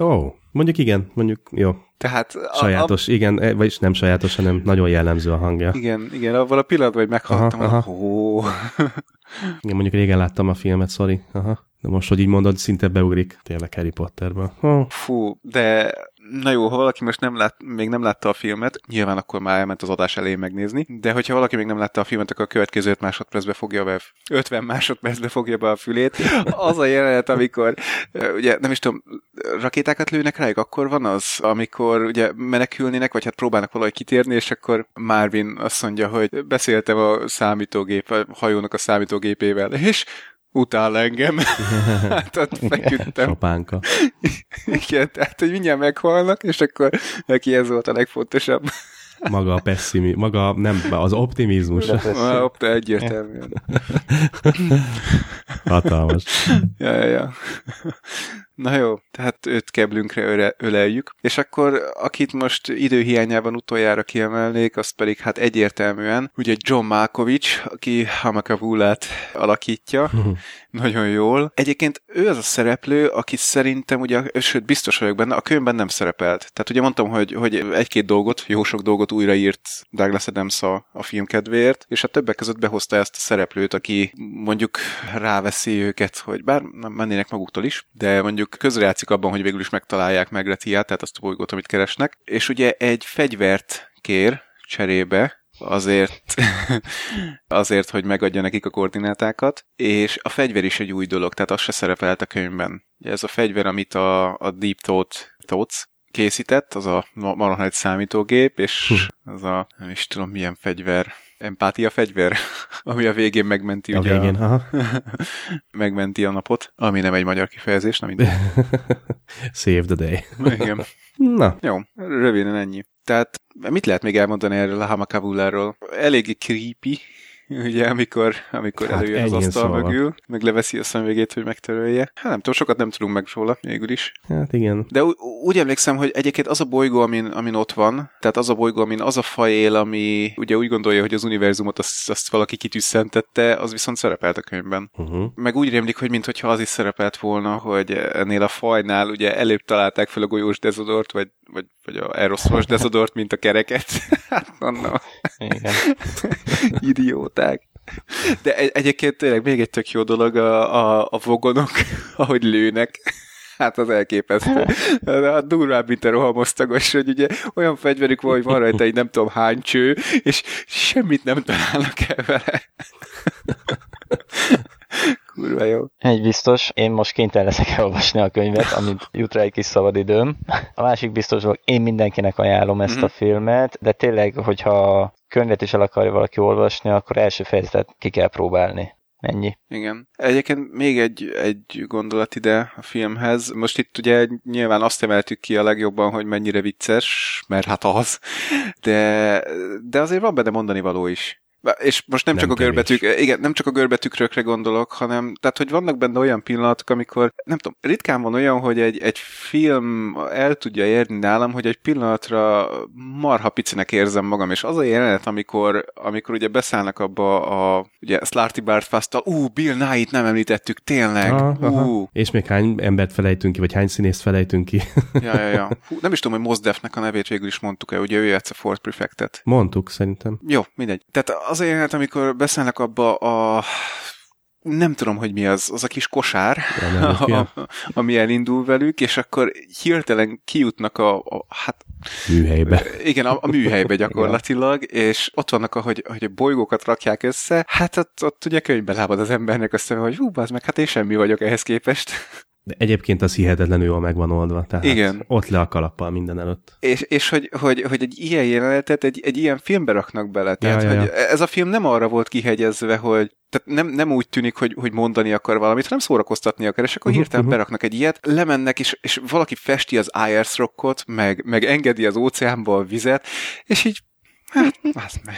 Ó, mondjuk igen, mondjuk jó. Tehát a, Sajátos, igen, eh, vagyis nem sajátos, hanem nagyon jellemző a hangja. A, igen, igen, abban a pillanatban, hogy meghallottam, Aha, aha, ó, (laughs) Igen, mondjuk régen láttam a filmet, sorry. Aha. De most, hogy így mondod, szinte beugrik tényleg Harry Potterbe. Oh. fú, de na jó, ha valaki most nem lát, még nem látta a filmet, nyilván akkor már elment az adás elején megnézni, de hogyha valaki még nem látta a filmet, akkor a következő 5 másodpercbe fogja be, 50 másodpercbe fogja be a fülét. Az a jelenet, amikor, ugye nem is tudom, rakétákat lőnek rájuk, akkor van az, amikor ugye menekülnének, vagy hát próbálnak valahogy kitérni, és akkor Marvin azt mondja, hogy beszéltem a számítógép, a hajónak a számítógépével, és utál engem. (laughs) hát ott feküdtem. Sopánka. Igen, tehát, hogy mindjárt meghalnak, és akkor neki ez volt a legfontosabb. Maga a pessimizmus, maga nem, az optimizmus. Opta egyértelműen. Hatalmas. Ja, ja, ja. Na jó, tehát őt keblünkre öle, öleljük. És akkor, akit most időhiányában utoljára kiemelnék, azt pedig hát egyértelműen, ugye John Malkovich, aki Hamakavulát alakítja, (laughs) nagyon jól. Egyébként ő az a szereplő, aki szerintem ugye, sőt biztos vagyok benne, a könyvben nem szerepelt. Tehát ugye mondtam, hogy, hogy egy-két dolgot, jó sok dolgot újraírt Douglas Adams a, a film kedvéért, és a többek között behozta ezt a szereplőt, aki mondjuk ráveszi őket, hogy bár nem mennének maguktól is, de mondjuk közrejátszik abban, hogy végül is megtalálják Megretiát, tehát azt a bolygót, amit keresnek. És ugye egy fegyvert kér cserébe, azért, (laughs) azért, hogy megadja nekik a koordinátákat, és a fegyver is egy új dolog, tehát az se szerepelt a könyvben. Ugye ez a fegyver, amit a, a Deep Thought, Thoughts készített, az a marha nagy számítógép, és az a, nem is tudom milyen fegyver, empátia fegyver, (laughs) ami a végén megmenti A ugye végén, aha. (laughs) megmenti a napot, ami nem egy magyar kifejezés, nem mindegy. (laughs) Save the day. Igen. Na, Jó, röviden ennyi. Tehát mit lehet még elmondani erről a Hamakabuláról? Eléggé creepy, ugye, amikor, amikor Hát előjön az asztal szóval. mögül, meg leveszi a szemvégét, hogy megtörölje. Hát nem tudom, sokat nem tudunk meg róla, végül is. hát igen. De úgy emlékszem, hogy egyébként az a bolygó, amin, amin ott van, tehát az a bolygó, amin az a faj él, ami ugye úgy gondolja, hogy az univerzumot azt, azt valaki kitűsszentette, az viszont szerepelt a könyvben. Uh-huh. Meg úgy rémlik, hogy mintha az is szerepelt volna, hogy ennél a fajnál ugye előbb találták fel a golyós dezodort, vagy, vagy, vagy a aerosolos dezodort, mint a kereket. (laughs) hát, anna, Igen. (laughs) idióták. De egy- egyébként tényleg még egy tök jó dolog a, a, a vogonok, (laughs) ahogy lőnek. Hát az elképesztő. A durvább, mint a rohamosztagos, hogy ugye olyan fegyverük van, hogy van rajta egy nem tudom hány cső, és semmit nem találnak el vele. Kurva jó. Egy biztos, én most kénytelen leszek elolvasni a könyvet, amit jut rá egy kis szabad időm. A másik biztos dolog, én mindenkinek ajánlom ezt Mhm. a filmet, de tényleg, hogyha könyvet is el akarja valaki olvasni, akkor első fejezetet ki kell próbálni. Ennyi. Igen. Egyébként még egy, egy gondolat ide a filmhez. Most itt ugye nyilván azt emeltük ki a legjobban, hogy mennyire vicces, mert hát az, de, de azért van benne mondani való is. És most nem, Nem csak a kevés. görbetűk, igen, nem csak a görbetükrökre gondolok, hanem tehát, hogy vannak benne olyan pillanatok, amikor, nem tudom, ritkán van olyan, hogy egy, egy film el tudja érni nálam, hogy egy pillanatra marha picinek érzem magam, és az a jelenet, amikor, amikor ugye beszállnak abba a, ugye Slarty Bart Fast-tal, ú, Bill Nye-t nem említettük, tényleg, Aha, aha. ú, És még hány embert felejtünk ki, vagy hány színészt felejtünk ki? ja, ja, ja. Hú, nem is tudom, hogy Mos Defnek a nevét végül is mondtuk-e, ugye ő játsza Ford Prefectet. Mondtuk, szerintem. Jó, mindegy. Tehát az a jelenet, amikor beszélnek abba a nem tudom, hogy mi az, az a kis kosár, nem, a, ami elindul velük, és akkor hirtelen kijutnak a, a hát műhelybe. igen, a, a műhelybe gyakorlatilag, és ott vannak, ahogy, hogy a bolygókat rakják össze, hát ott, ott ugye könyvbe lábad az embernek a szeme, hogy hú, az meg, hát én semmi vagyok ehhez képest. De egyébként az hihetetlenül jól meg van oldva. Tehát Igen. Ott le a kalappal minden előtt. És, és hogy, hogy, hogy egy ilyen jelenetet egy, egy ilyen filmbe raknak bele. Tehát, Ja, ja, hogy ja. ez a film nem arra volt kihegyezve, hogy tehát nem, nem úgy tűnik, hogy, hogy mondani akar valamit, hanem szórakoztatni akar, és akkor Uh-huh, hirtelen uh-huh. beraknak egy ilyet, lemennek, és, és valaki festi az IRS rockot, meg, meg engedi az óceánba a vizet, és így (laughs) Hát, az meg.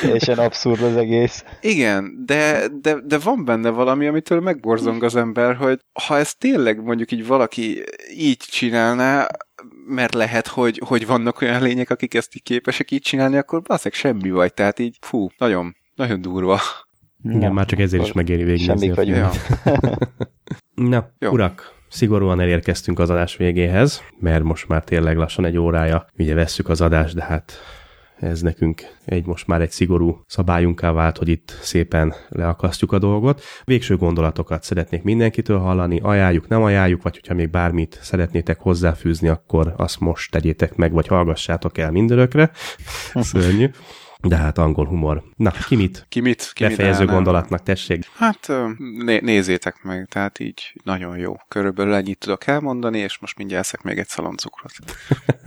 Teljesen abszurd az egész. Igen, de, de, de van benne valami, amitől megborzong az ember, hogy ha ez tényleg mondjuk így valaki így csinálná, mert lehet, hogy, hogy vannak olyan lények, akik ezt így képesek így csinálni, akkor valószínűleg semmi vagy. Tehát így, fú, nagyon, nagyon durva. Igen, Ja, már csak ezért is megéri végignézni. semmik a vagyunk. filmet. Na, Jó. urak, szigorúan elérkeztünk az adás végéhez, mert most már tényleg lassan egy órája, ugye vesszük az adást, de hát ez nekünk egy most már egy szigorú szabályunká vált, hogy itt szépen leakasztjuk a dolgot. Végső gondolatokat szeretnék mindenkitől hallani, ajánljuk, nem ajánljuk, vagy hogyha még bármit szeretnétek hozzáfűzni, akkor azt most tegyétek meg, vagy hallgassátok el mindörökre. Szörnyű. De hát angol humor. Na, ki mit? Ki mit? Ki Befejező mit gondolatnak, tessék. Hát né- nézzétek meg, tehát így nagyon jó. Körülbelül ennyit tudok elmondani, és most mindjárt eszek még egy szaloncukrot.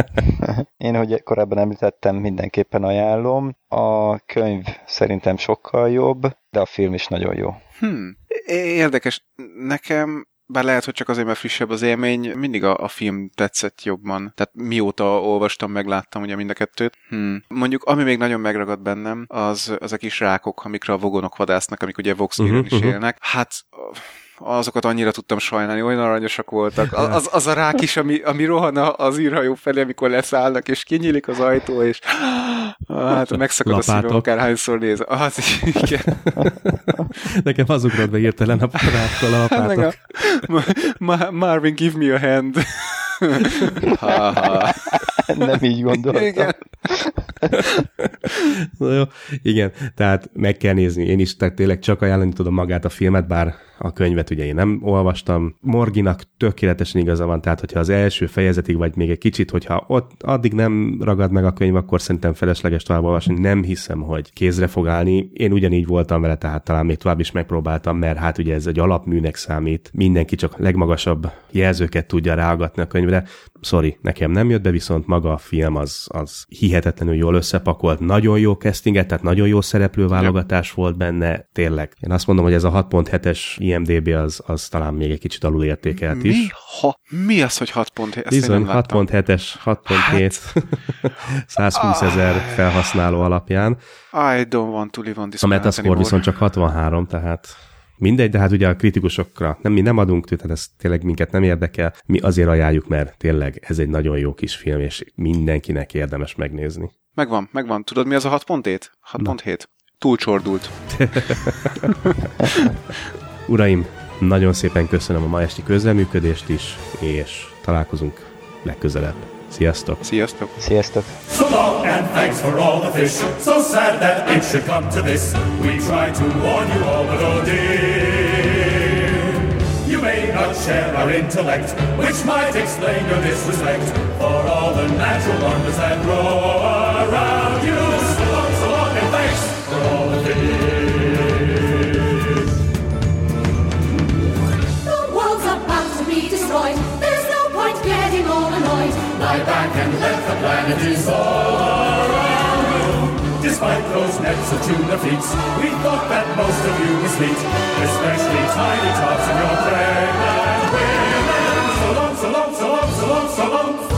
(laughs) Én, hogy korábban említettem, mindenképpen ajánlom. A könyv szerintem sokkal jobb, de a film is nagyon jó. Hmm. Érdekes. Nekem bár lehet, hogy csak azért, mert frissebb az élmény, mindig a, a film tetszett jobban. Tehát mióta olvastam, megláttam ugye mind a kettőt. Hmm. Mondjuk, ami még nagyon megragad bennem, az, az a kis rákok, amikre a vogonok vadásznak, amik ugye Vox uh-huh, is uh-huh. élnek. Hát azokat annyira tudtam sajnálni, olyan aranyosak voltak. Az, az a rák is, ami, ami rohan az írhajó felé, amikor leszállnak, és kinyílik az ajtó, és hát megszakad Lapátok. a szívem, akárhányszor néz. Az igen. Nekem az ugrott be írtelen a parákkal a lapátok. Ma- Marvin, give me a hand. ha, ha. Nem így gondoltam. Igen. jó, igen, tehát meg kell nézni. Én is tehát tényleg csak ajánlani tudom magát a filmet, bár a könyvet ugye én nem olvastam. Morginak tökéletesen igaza van, tehát hogyha az első fejezetig, vagy még egy kicsit, hogyha ott addig nem ragad meg a könyv, akkor szerintem felesleges tovább olvasni. Nem hiszem, hogy kézre fog állni. Én ugyanígy voltam vele, tehát talán még tovább is megpróbáltam, mert hát ugye ez egy alapműnek számít. Mindenki csak legmagasabb jelzőket tudja rágatni a könyvre. Sorry, nekem nem jött be, viszont maga a film az, az hihetetlenül jól összepakolt, nagyon jó castinget, tehát nagyon jó szereplőválogatás volt benne, tényleg. Én azt mondom, hogy ez a 6.7-es IMDB az, az talán még egy kicsit alul értékelt mi? is. Ha, mi az, hogy 6.7? Bizony, 6.7-es, 6.7, hát... 120 (laughs) ezer felhasználó alapján. I don't want to live on this A Metascore viszont csak 63, tehát Mindegy, de hát ugye a kritikusokra nem, mi nem adunk, tehát ez tényleg minket nem érdekel. Mi azért ajánljuk, mert tényleg ez egy nagyon jó kis film, és mindenkinek érdemes megnézni. Megvan, megvan. Tudod, mi az a 6.7? 6.7. Túlcsordult. (laughs) Uraim, nagyon szépen köszönöm a ma esti közreműködést is, és találkozunk legközelebb. Sziasztok! Sziasztok! Sziasztok! So long and thanks for all the fish. So sad that it should come to this. We try to warn you all, but oh dear. You may not share our intellect, which might explain your disrespect for all the natural wonders that grow around Lie back and let the planet dissolve. Despite those nets of tuna feet, we thought that most of you were sweet, especially tiny tots and your pregnant women. So long, so long, so long, so long, so long.